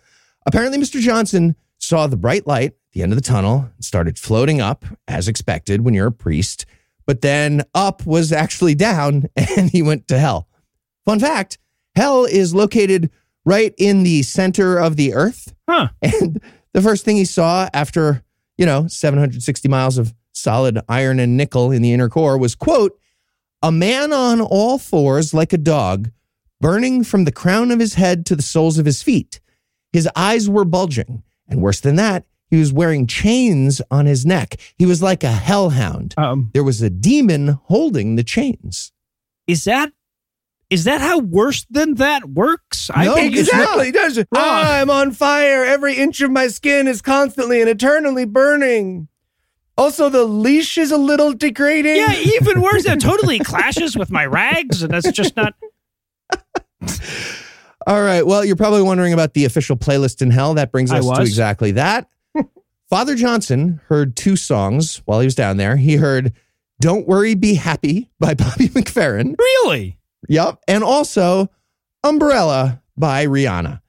Apparently, Mr. Johnson saw the bright light at the end of the tunnel and started floating up as expected when you're a priest. But then up was actually down *laughs* and he went to hell. Fun fact hell is located right in the center of the earth. Huh. *laughs* And the first thing he saw after, you know, 760 miles of solid iron and nickel in the inner core was, quote, a man on all fours like a dog, burning from the crown of his head to the soles of his feet. His eyes were bulging. And worse than that, he was wearing chains on his neck. He was like a hellhound. Um, There was a demon holding the chains. is that is that how worse than that works? No, think Exactly. Does it? I'm on fire. Every inch of my skin is constantly and eternally burning. Also, the leash is a little degrading. Yeah, even *laughs* worse. That totally clashes with my rags, and that's just not. *laughs* All right. Well, you're probably wondering about the official playlist in hell. That brings us to exactly that. *laughs* Father Johnson heard two songs while he was down there. He heard Don't Worry, Be Happy by Bobby McFerrin. Really? Yep. And also Umbrella by Rihanna.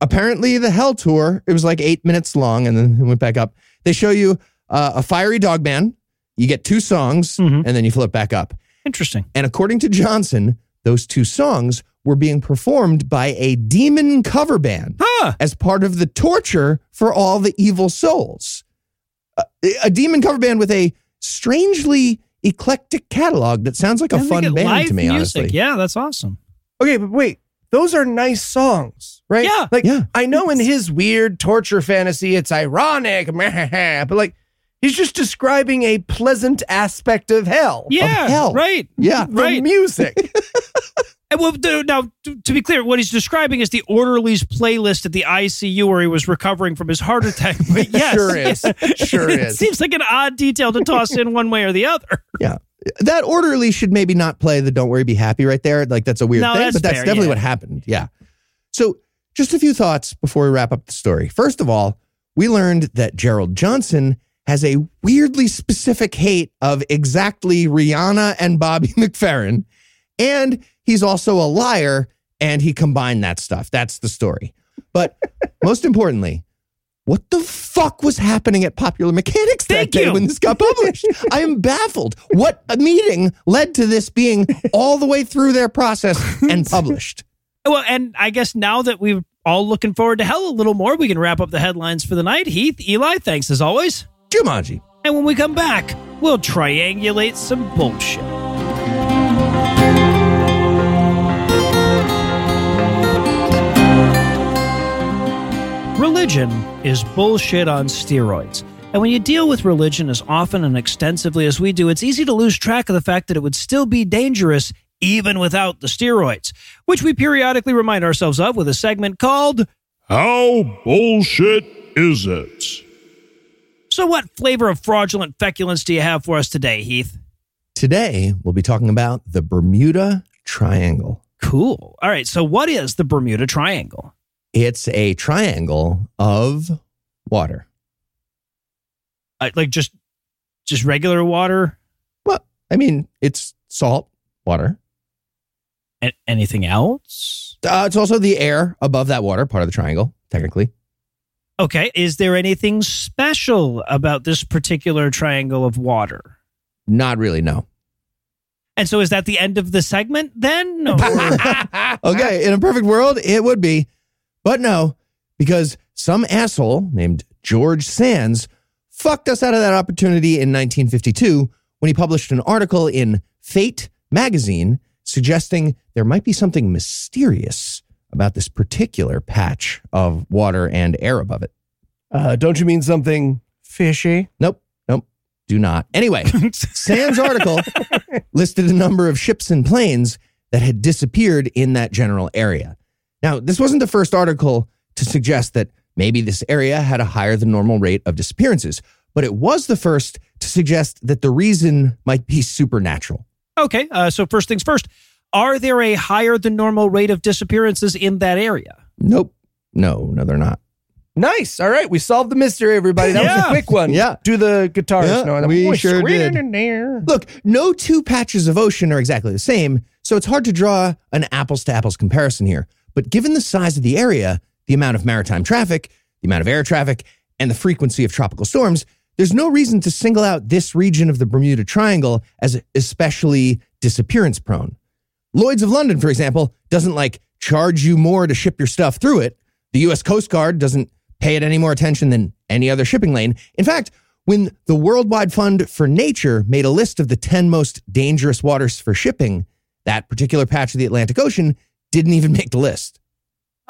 Apparently, the Hell Tour, it was like eight minutes long and then it went back up. They show you uh, a fiery dog man. You get two songs Mhm. and then you flip back up. Interesting. And according to Johnson, those two songs were being performed by a demon cover band Huh. as part of the torture for all the evil souls. A, a demon cover band with a strangely eclectic catalog that sounds like a fun band to me, music. honestly. Yeah, that's awesome. Okay, but wait, those are nice songs, right? Yeah. Like, Yeah. I know in his weird torture fantasy, it's ironic, *laughs* but like, he's just describing a pleasant aspect of hell. Yeah, hell. right. Yeah. The right. music. *laughs* Well, now, to to be clear, what he's describing is the orderly's playlist at the ICU where he was recovering from his heart attack. But *laughs* yes, Sure is. Sure *laughs* it is. seems like an odd detail to toss in one way or the other. Yeah. That orderly should maybe not play the Don't Worry Be Happy right there. Like that's a weird No, thing, that's but that's fair, definitely yeah. what happened. Yeah. So just a few thoughts before we wrap up the story. First of all, we learned that Gerald Johnson has a weirdly specific hate of exactly Rihanna and Bobby *laughs* McFerrin. And he's also a liar and he combined that stuff. That's the story. But *laughs* most importantly, what the fuck was happening at Popular Mechanics that Thank day you. when this got published? I am baffled. What a meeting led to this being all the way through their process and *laughs* published? Well, and I guess now that we're all looking forward to hell a little more, we can wrap up the headlines for the night. Heath, Eli, thanks as always. Jumanji. And when we come back, we'll triangulate some bullshit. Religion is bullshit on steroids. And when you deal with religion as often and extensively as we do, it's easy to lose track of the fact that it would still be dangerous even without the steroids, which we periodically remind ourselves of with a segment called How bullshit is it? So, what flavor of fraudulent feculence do you have for us today, Heath? Today, we'll be talking about the Bermuda Triangle. Cool. All right. So, what is the Bermuda Triangle? It's a triangle of water. Uh, like just, just regular water. Well, I mean, it's salt water. A- anything else? Uh, it's also the air above that water, part of the triangle, technically. Okay. Is there anything special about this particular triangle of water? Not really, no. And so, is that the end of the segment then? *laughs* Okay, in a perfect world, it would be. But no, because some asshole named George Sands fucked us out of that opportunity in 1952 when he published an article in Fate magazine suggesting there might be something mysterious about this particular patch of water and air above it. Uh, don't you mean something fishy? Nope, nope, do not. Anyway, *laughs* Sands' article listed a number of ships and planes that had disappeared in that general area. Now, this wasn't the first article to suggest that maybe this area had a higher than normal rate of disappearances, but it was the first to suggest that the reason might be supernatural. okay. Uh, so, first things first. Are there a higher than normal rate of disappearances in that area? Nope. No, no, they're not. Nice. All right, we solved the mystery, everybody. That was a quick one. Yeah. Do the guitars. Yeah, no, we voice sure screaming did. in there. Look, no two patches of ocean are exactly the same, so it's hard to draw an apples to apples comparison here. But given the size of the area, the amount of maritime traffic, the amount of air traffic, and the frequency of tropical storms, there's no reason to single out this region of the Bermuda Triangle as especially disappearance prone. Lloyd's of London, for example, doesn't like charge you more to ship your stuff through it. The US Coast Guard doesn't pay it any more attention than any other shipping lane. In fact, when the Worldwide Fund for Nature made a list of the 10 most dangerous waters for shipping, that particular patch of the Atlantic Ocean didn't even make the list.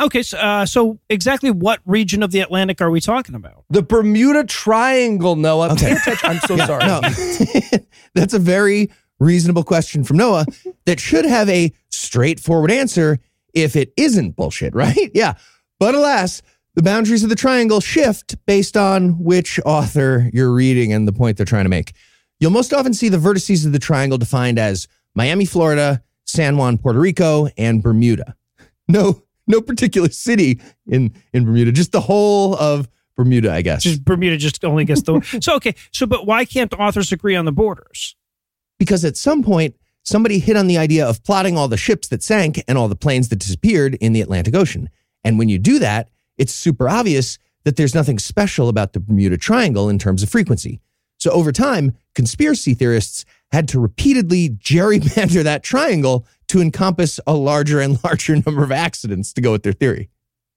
Okay. So, uh, so exactly what region of the Atlantic are we talking about? The Bermuda Triangle, Noah. Okay. Pay attention. I'm so *laughs* sorry. No, *laughs* that's a very reasonable question from Noah that should have a straightforward answer if it isn't bullshit, right? *laughs* Yeah. But alas, the boundaries of the triangle shift based on which author you're reading and the point they're trying to make. You'll most often see the vertices of the triangle defined as Miami, Florida, San Juan, Puerto Rico, and Bermuda. *laughs* No, no particular city in, in Bermuda, just the whole of Bermuda, I guess. Just Bermuda just only gets the. *laughs* so, okay. So, but why can't authors agree on the borders? because at some point somebody hit on the idea of plotting all the ships that sank and all the planes that disappeared in the Atlantic Ocean. And when you do that, it's super obvious that there's nothing special about the Bermuda Triangle in terms of frequency. So over time, conspiracy theorists had to repeatedly gerrymander that triangle to encompass a larger and *laughs* larger number of accidents to go with their theory.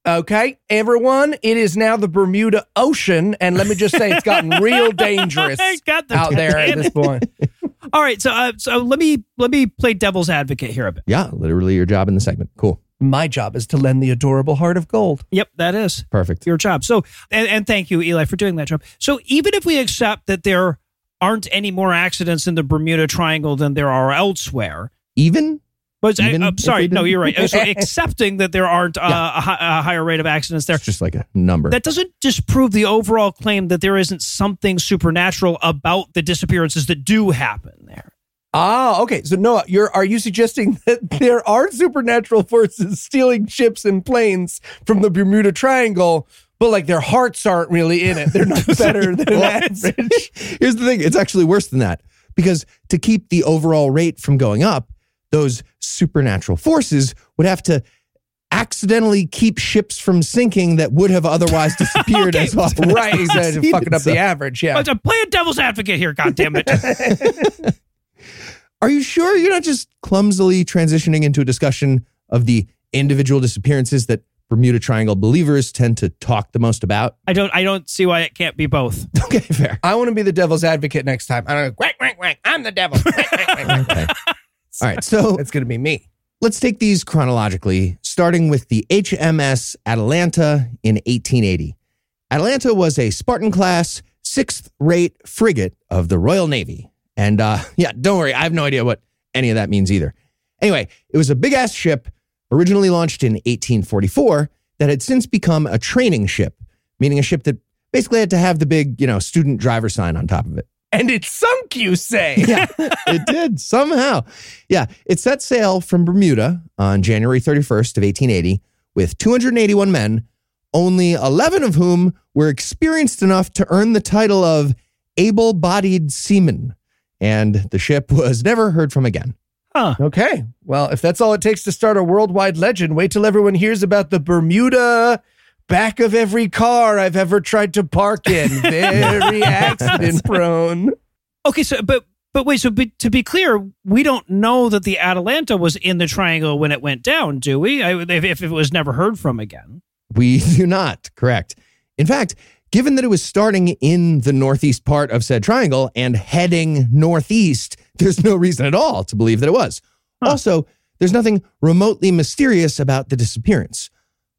Okay, everyone, it is now the Bermuda Ocean, and let me just say, it's gotten *laughs* real dangerous Got the out there at this point. *laughs* All right, so uh, so let me let me play devil's advocate here a bit. Yeah, literally your job in the segment. Cool. My job is to lend the adorable heart of gold. Yep, that is Perfect. your job. So, and, and thank you, Eli, for doing that job. So, even if we accept that there aren't any more accidents in the Bermuda Triangle than there are elsewhere, Even? but I, Even am if sorry, no, you're right. *laughs* So, accepting that there aren't uh, Yeah. a, hi- a higher rate of accidents there, It's just like a number. that doesn't disprove the overall claim that there isn't something supernatural about the disappearances that do happen there. Ah, okay. So Noah, you're are you suggesting *laughs* that there are supernatural forces stealing ships and planes from the Bermuda Triangle, but like their hearts aren't really in it? They're not *laughs* better than Well, average. *laughs* Here's the thing it's actually worse than that because to keep the overall rate from going up, those supernatural forces would have to accidentally keep ships from sinking that would have otherwise *laughs* disappeared Okay, as well. right, they exactly. Fucking up So- the average. Yeah. But I'm playing devil's advocate here, goddammit. Are you sure you're not just clumsily transitioning into a discussion of the individual disappearances that Bermuda Triangle believers tend to talk the most about? I don't I don't see why it can't be both. *laughs* Okay, fair. I want to be the devil's advocate next time. I don't go, quack, quack, quack. I'm the devil. Quack, quack, quack, quack. Okay. *laughs* All right, so It's gonna be me. let's take these chronologically, starting with the HMS Atalanta in 1880. Atalanta was a Spartan class, sixth rate frigate of the Royal Navy. And uh, *laughs* yeah, don't worry, I have no idea what any of that means either. Anyway, it was a big ass ship, originally launched in 1844, that had since become a training ship, meaning a ship that basically had to have the big, you know, student driver sign on top of it. And it sunk, you say. *laughs* Yeah, it did somehow. Yeah, it set sail from Bermuda on January 31st of 1880 with 281 men, only 11 of whom were experienced enough to earn the title of able-bodied seamen. And the ship was never heard from again. Okay. Well, if that's all it takes to start a worldwide legend, wait till everyone hears about the Bermuda back of every car I've ever tried to park in. *laughs* Very accident prone. Okay, so but but wait, so be, to be clear, we don't know that the Atalanta was in the triangle when it went down, do we? I, if, if it was never heard from again. We *laughs* do not, correct. In fact, given that it was starting in the northeast part of said triangle and heading northeast, there's no reason at all to believe that it was. Also, there's nothing remotely mysterious about the disappearance.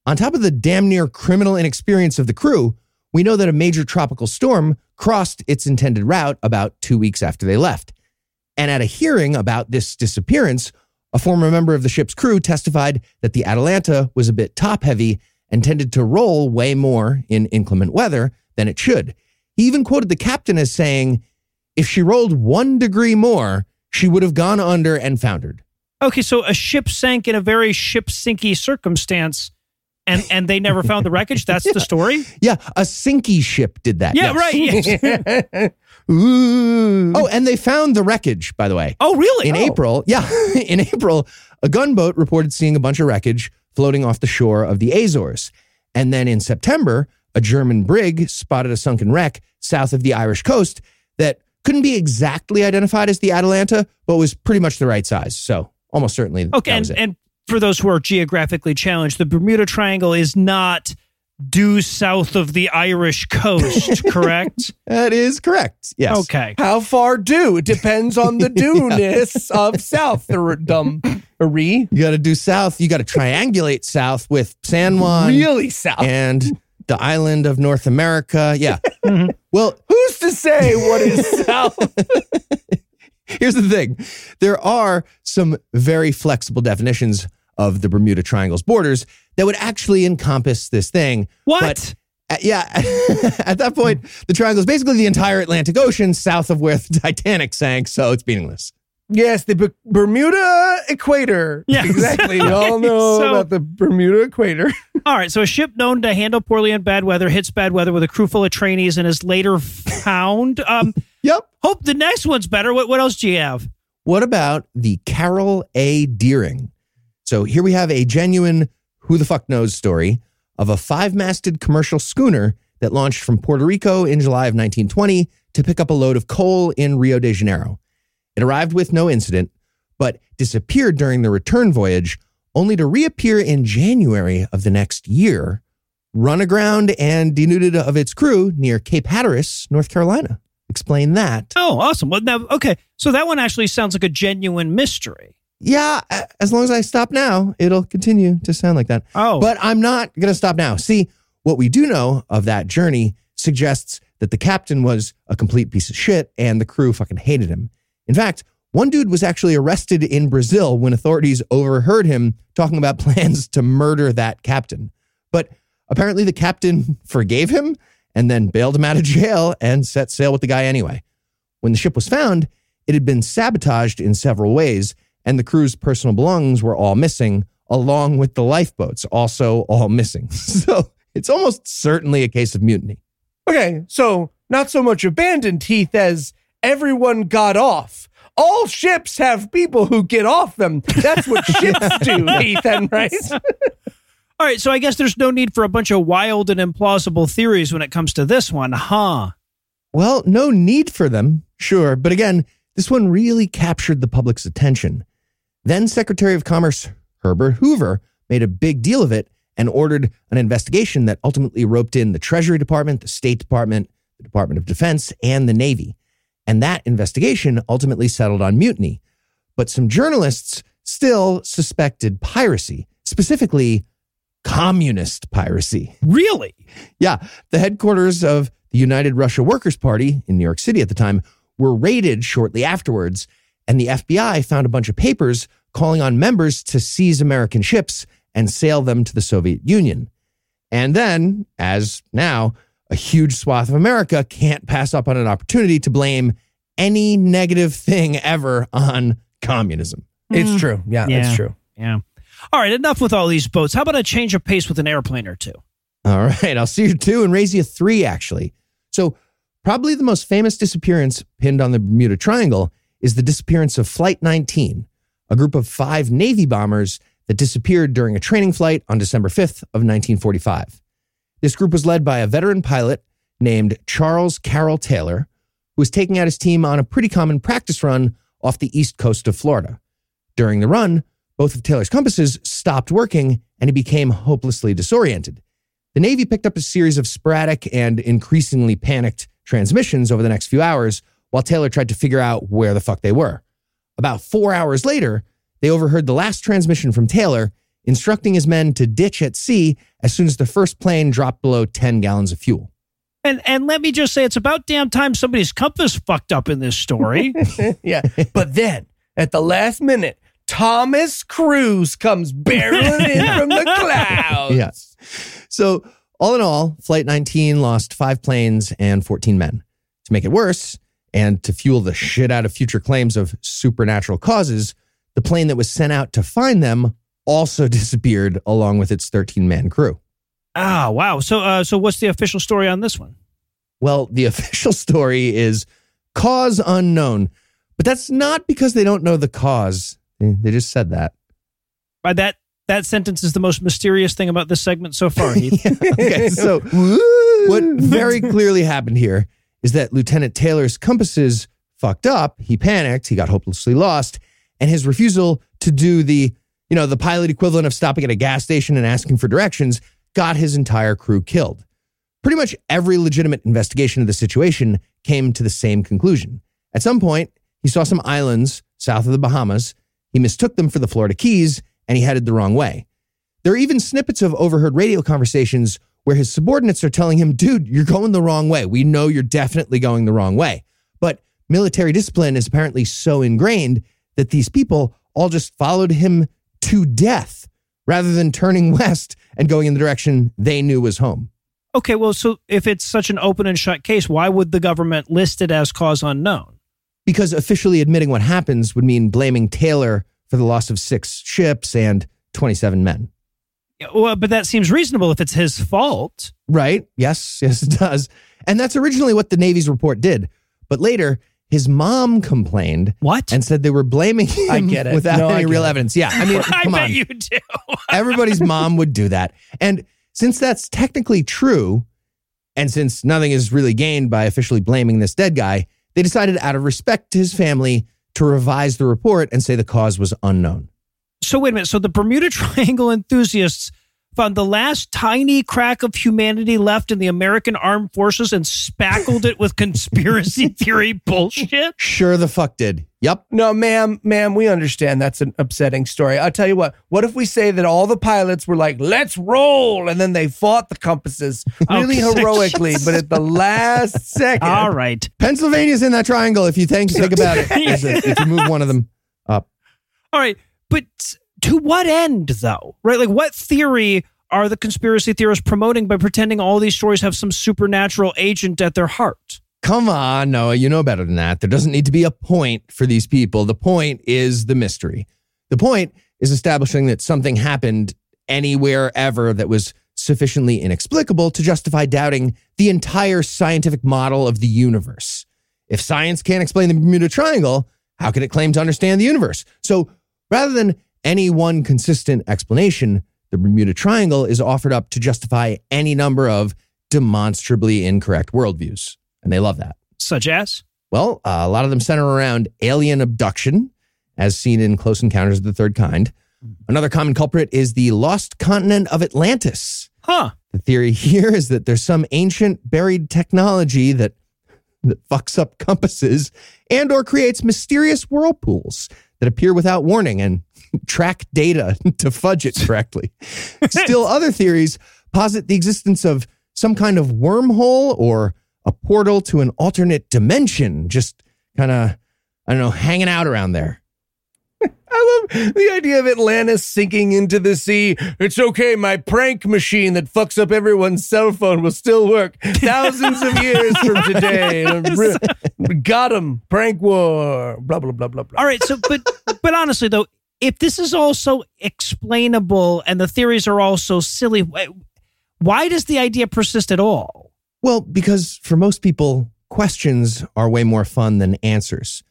On top of the damn near criminal inexperience of the crew, we know that a major tropical storm crossed its intended route about two weeks after they left. And at a hearing about this disappearance, a former member of the ship's crew testified that the Atalanta was a bit top heavy and tended to roll way more in inclement weather than it should. He even quoted the captain as saying, If she rolled one degree more, she would have gone under and foundered. Okay, so a ship sank in a very ship sinky circumstance, and and they never found the wreckage. *laughs* That's the story. Yeah, a sinky ship did that. Yeah, yes. right. yes. *laughs* Oh, and they found the wreckage, by the way. Oh, really? In Oh. April, yeah, *laughs* in April, a gunboat reported seeing a bunch of wreckage floating off the shore of the Azores. And then in September, a German brig spotted a sunken wreck south of the Irish coast that couldn't be exactly identified as the Atalanta, but was pretty much the right size. So almost certainly Okay, that was and, it. and for those who are geographically challenged, the Bermuda Triangle is not due south of the Irish coast, *laughs* correct? that is correct. Yes. Okay. How far due? It depends on the *laughs* due-ness of South. Or dumb. Re. You got to do south. You got to triangulate south with San Juan Really south. and the island of North America. Yeah. *laughs* Well, Who's to say what is *laughs* south? *laughs* Here's the thing there are some very flexible definitions of the Bermuda Triangle's borders that would actually encompass this thing. What? But uh, yeah, at that point, the triangle is basically the entire Atlantic Ocean south of where the Titanic sank, so it's meaningless. Yes, the B- Bermuda equator. Yes. Exactly. We all *laughs* know So- about the Bermuda equator. *laughs* All right, so a ship known to handle poorly in bad weather hits bad weather with a crew full of trainees and is later found. *laughs* Um, Yep. hope the next one's better. What what else do you have? What about the Carroll A. Deering? So here we have a genuine who the fuck knows story of a five masted commercial schooner that launched from Puerto Rico in July of 1920 to pick up a load of coal in Rio de Janeiro. It arrived with no incident, but disappeared during the return voyage, only to reappear in January of the next year, run aground and denuded of its crew near Cape Hatteras, North Carolina. explain that. Oh, awesome. Well, now, okay. So that one actually sounds like a genuine mystery. Yeah, as long as I stop now, it'll continue to sound like that. Oh. But I'm not going to stop now. See, what we do know of that journey suggests that the captain was a complete piece of shit and the crew fucking hated him. In fact, one dude was actually arrested in Brazil when authorities overheard him talking about *laughs* plans to murder that captain. But apparently the captain forgave him and then bailed him out of *laughs* jail and set sail with the guy anyway. When the ship was found, it had been sabotaged in several ways, and the crew's personal belongings were all missing, along with the lifeboats, also all missing. *laughs* So it's almost certainly a case of mutiny. Okay, so not so much abandoned teeth as everyone got off. All ships have people who get off them. That's what *laughs* ships do, Ethan, right? *laughs* All right. So I guess there's no need for a bunch of wild and implausible theories when it comes to this one, huh? Well, no need for them, sure. But again, this one really captured the public's attention. Then Secretary of Commerce Herbert Hoover made a big deal of it and ordered an investigation that ultimately roped in the Treasury Department, the State Department, the Department of Defense, and the Navy. And that investigation ultimately settled on mutiny. But some journalists still suspected piracy, specifically communist piracy. Really? Yeah, the headquarters of the United Russia Workers' Party in New York City at the time were raided shortly afterwards, and the FBI found a bunch of papers calling on members to seize American ships and sail them to the Soviet Union. And then, as now, a huge swath of America can't pass up on an opportunity to blame any negative thing ever on communism. It's mm. true. Yeah, Yeah. that's true. Yeah. All right. Enough with all these boats. How about a change of pace with an airplane or two? All right, I'll see you two and raise you three, actually. So, probably the most famous disappearance pinned on the Bermuda Triangle is the disappearance of Flight 19, a group of five Navy bombers that disappeared during a training flight on December 5th of 1945. This group was led by a veteran pilot named Charles Carroll Taylor, who was taking out his team on a pretty common practice run off the east coast of Florida. During the run, both of Taylor's compasses stopped working and he became hopelessly disoriented. The Navy picked up a series of sporadic and increasingly panicked transmissions over the next few hours while Taylor tried to figure out where the fuck they were. About four hours later, they overheard the last transmission from Taylor instructing his men to ditch at sea as soon as the first plane dropped below 10 gallons of fuel. And and let me just say, it's about damn time somebody's compass fucked up in this story. *laughs* Yeah. But then at the last minute, Thomas Cruise comes barreling in *laughs* from the clouds. Yes. So, all in all, Flight 19 lost five planes and 14 men. To make it worse, and to fuel the shit out of future claims of supernatural causes, the plane that was sent out to find them also *laughs* disappeared along with its 13 man crew. ah, wow. So uh, so what's the official story on this one? Well, the *laughs* official story is cause unknown, but that's not because they don't know the cause. They just said that. By that that sentence is the most mysterious thing about this segment so far. *laughs* Okay, so what very clearly happened here is that Lieutenant Taylor's compasses fucked up. He panicked. He got hopelessly lost, and his refusal to do the you know the pilot equivalent of stopping at a gas station and asking for directions got his entire crew killed. Pretty much every legitimate investigation of the situation came to the same conclusion. At some point, he saw some islands south of the Bahamas. He mistook them for the Florida Keys, and he headed the wrong way. There are even snippets of overheard radio conversations where his subordinates are telling him, dude, you're going the wrong way. We know you're definitely going the wrong way. But military discipline is apparently so ingrained that these people all just followed him to death rather than turning *laughs* west and going in the direction they knew was home. okay, well, so if it's such an open and shut case, why would the government list it as cause unknown? Because officially admitting what happens would mean blaming Taylor for the loss of six ships and 27 men. Well, but that seems reasonable if it's his fault. Right? Yes, yes, it does. And that's originally what the Navy's report did. But later, his mom complained What? and said they were blaming him I get it. *laughs* without No, I any get real it. evidence. Yeah, I *laughs* mean, I come bet on. you do. *laughs* Everybody's mom would do that. And since that's technically true, and since nothing is really gained by officially blaming this dead guy, they decided out of respect to his family to revise the report and say the cause was unknown. so wait a minute. So the Bermuda Triangle enthusiasts found the last tiny crack of humanity left in the American armed forces and spackled it with conspiracy *laughs* theory bullshit? Sure the fuck did. Yep. No, ma'am, ma'am, we understand that's an upsetting story. I'll tell you what, what if we say that all the pilots were like, let's roll, and then they fought the compasses *laughs* oh, really *laughs* Okay. heroically, but at the last second. All right. Pennsylvania's in that triangle if you think think about it. Is it- If you move one of them up. All right. But to what end, though? Right? Like, what theory are the conspiracy theorists promoting by pretending all these stories have some supernatural agent at their heart? Come on, Noah, you know better than that. There doesn't need to be a point for these people. The point is the mystery. The point is establishing that something happened anywhere ever that was sufficiently inexplicable to justify doubting the entire scientific model of the universe. If science can't explain the Bermuda Triangle, how can it claim to understand the universe? So rather than any one consistent explanation, the Bermuda Triangle is offered up to justify any number of demonstrably incorrect worldviews. And they love that. Such as? Well, uh, a lot of them center around alien abduction, as seen in Close Encounters of the Third Kind. Another common culprit is the lost continent of Atlantis. Huh. The theory here is that there's some ancient buried technology that that fucks up compasses and or creates mysterious whirlpools that appear without warning and track data *laughs* to fudge it *laughs* correctly. Still other theories posit the existence of some kind of wormhole or a portal to an alternate dimension just kind of I don't know hanging out around there. *laughs* I love the idea of Atlantis sinking into the sea. It's okay, my prank machine that fucks up everyone's cell phone will still work thousands of years from today. Got him. Prank war. Blah, blah, blah, blah, blah. All right. So, but, but honestly, though, if this is all so explainable and the theories are all so silly, why does the idea persist at all? Well, because for most people, questions are way more fun than answers.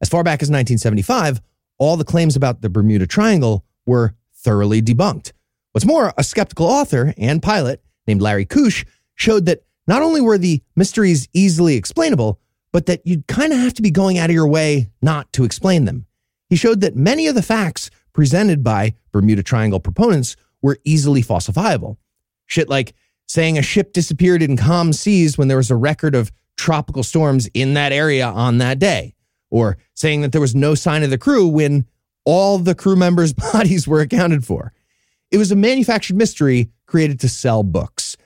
As far back as 1975, all the claims about the Bermuda Triangle were thoroughly debunked. What's more, a skeptical author and pilot named Larry Kusche showed that not only were the mysteries easily explainable, but that you'd kind of have to be going out of your way not to explain them. He showed that many of the facts presented by Bermuda Triangle proponents were easily falsifiable. Shit like saying a ship disappeared in calm seas when there was a record of tropical storms in that area on that day, or saying that there was no sign of the crew when all the crew members' *laughs* bodies were accounted for. It was a manufactured mystery created to sell books.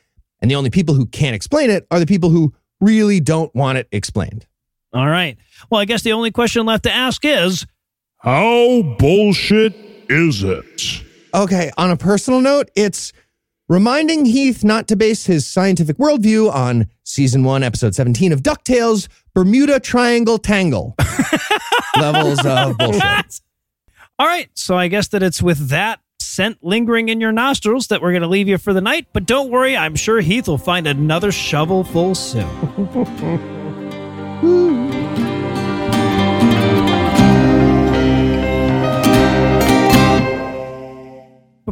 And the only people who can't explain it are the people who really don't want it explained. All right. Well, I guess the only question left to ask is How bullshit is it? Okay, on a personal note, it's reminding Heath not to base his scientific worldview on season one, episode 17 of DuckTales Bermuda Triangle Tangle *laughs* levels of bullshit. All right. So I guess that it's with that scent lingering in your nostrils that we're going to leave you for the night. But don't worry, I'm sure Heath will find another shovel full soon. *laughs*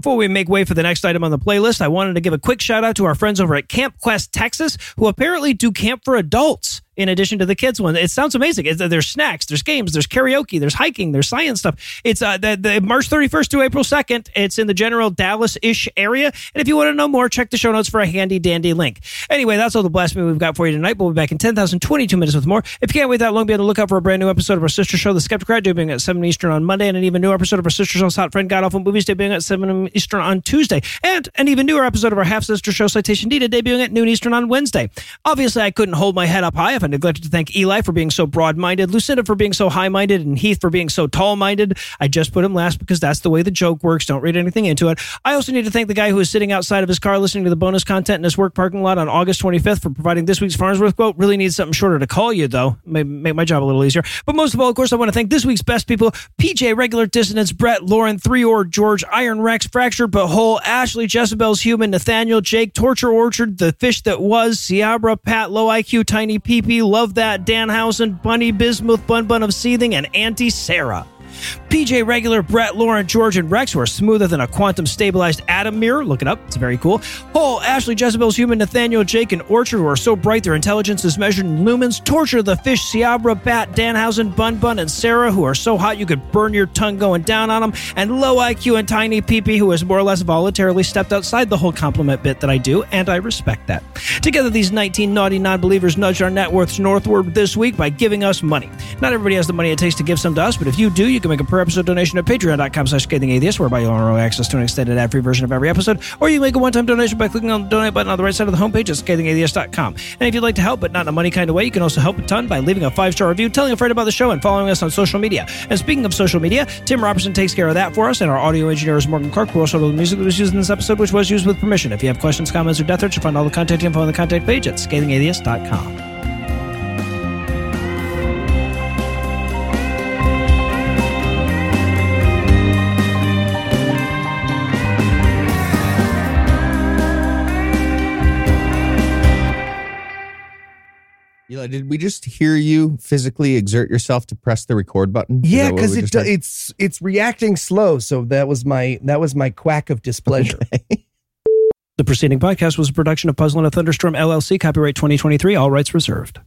Before we make way for the next item on the playlist, I wanted to give a quick shout out to our friends over at Camp Quest Texas, who apparently do camp for adults in addition to the kids one. It sounds amazing. It's, there's snacks, there's games, there's karaoke, there's hiking, there's science stuff. It's uh, the, the March 31st to April 2nd. It's in the general Dallas-ish area. And if you want to know more, check the show notes for a handy dandy link. Anyway, that's all the blasphemy we've got for you tonight. We'll be back in 10,022 minutes with more. If you can't wait that long, be on the lookout for a brand new episode of our sister show, The Skepticrat, debuting at 7 Eastern on Monday, and an even newer episode of our sister show, Hot Friend God Awful Movies, debuting at 7 Eastern on Tuesday, and an even newer episode of our half sister show, Citation Needed, debuting at noon Eastern on Wednesday. Obviously, I couldn't hold my head up high if I neglected to thank Eli for being so broad minded, Lucinda for being so high minded, and Heath for being so tall minded. I just put him last because that's the way the joke works. Don't read anything into it. I also need to thank the guy who is sitting outside of his car listening to the bonus content in his work parking lot on August 25th for providing this week's Farnsworth quote. Really needs something shorter to call you, though. May make my job a little easier. But most of all, of course, I want to thank this week's best people PJ, Regular Dissonance, Brett, Lauren, Three Or, George, Iron Rex, Fractured But Whole, Ashley, Jezebel's Human, Nathaniel, Jake, Torture Orchard, The Fish That Was, Ciabra, Pat, Low IQ, Tiny PP, Love That, Danhausen, Bunny, Bismuth, Bun Bun of Seething, and Auntie Sarah. PJ Regular, Brett, Lauren, George, and Rex, were smoother than a quantum stabilized atom mirror. Look it up, it's very cool. Hole, Ashley, Jezebel's human, Nathaniel, Jake, and Orchard, who are so bright their intelligence is measured in lumens. Torture, the fish, Ciabra, Bat, Danhausen, Bun Bun, and Sarah, who are so hot you could burn your tongue going down on them. And Low IQ and Tiny PP, who has more or less voluntarily stepped outside the whole compliment bit that I do, and I respect that. Together, these 19 naughty non believers nudged our net worths northward this week by giving us money. Not everybody has the money it takes to give some to us, but if you do, you can make a per episode donation at patreon.com slash scathing whereby you'll earn access to an extended ad free version of every episode, or you can make a one time donation by clicking on the donate button on the right side of the homepage at scathingatheist.com. And if you'd like to help, but not in a money kind of way, you can also help a ton by leaving a five star review, telling a friend about the show, and following us on social media. And speaking of social media, Tim Robertson takes care of that for us, and our audio engineer is Morgan Clarke, who also the music that was used in this episode, which was used with permission. If you have questions, comments, or death threats, you'll find all the contact info on the contact page at scathingatheist.com. Uh, did we just hear you physically exert yourself to press the record button? Is Yeah, because it do- it's it's reacting slow. So that was my that was my quack of displeasure. *laughs* The preceding podcast was a production of Puzzle and a Thunderstorm LLC, copyright 2023, all rights reserved.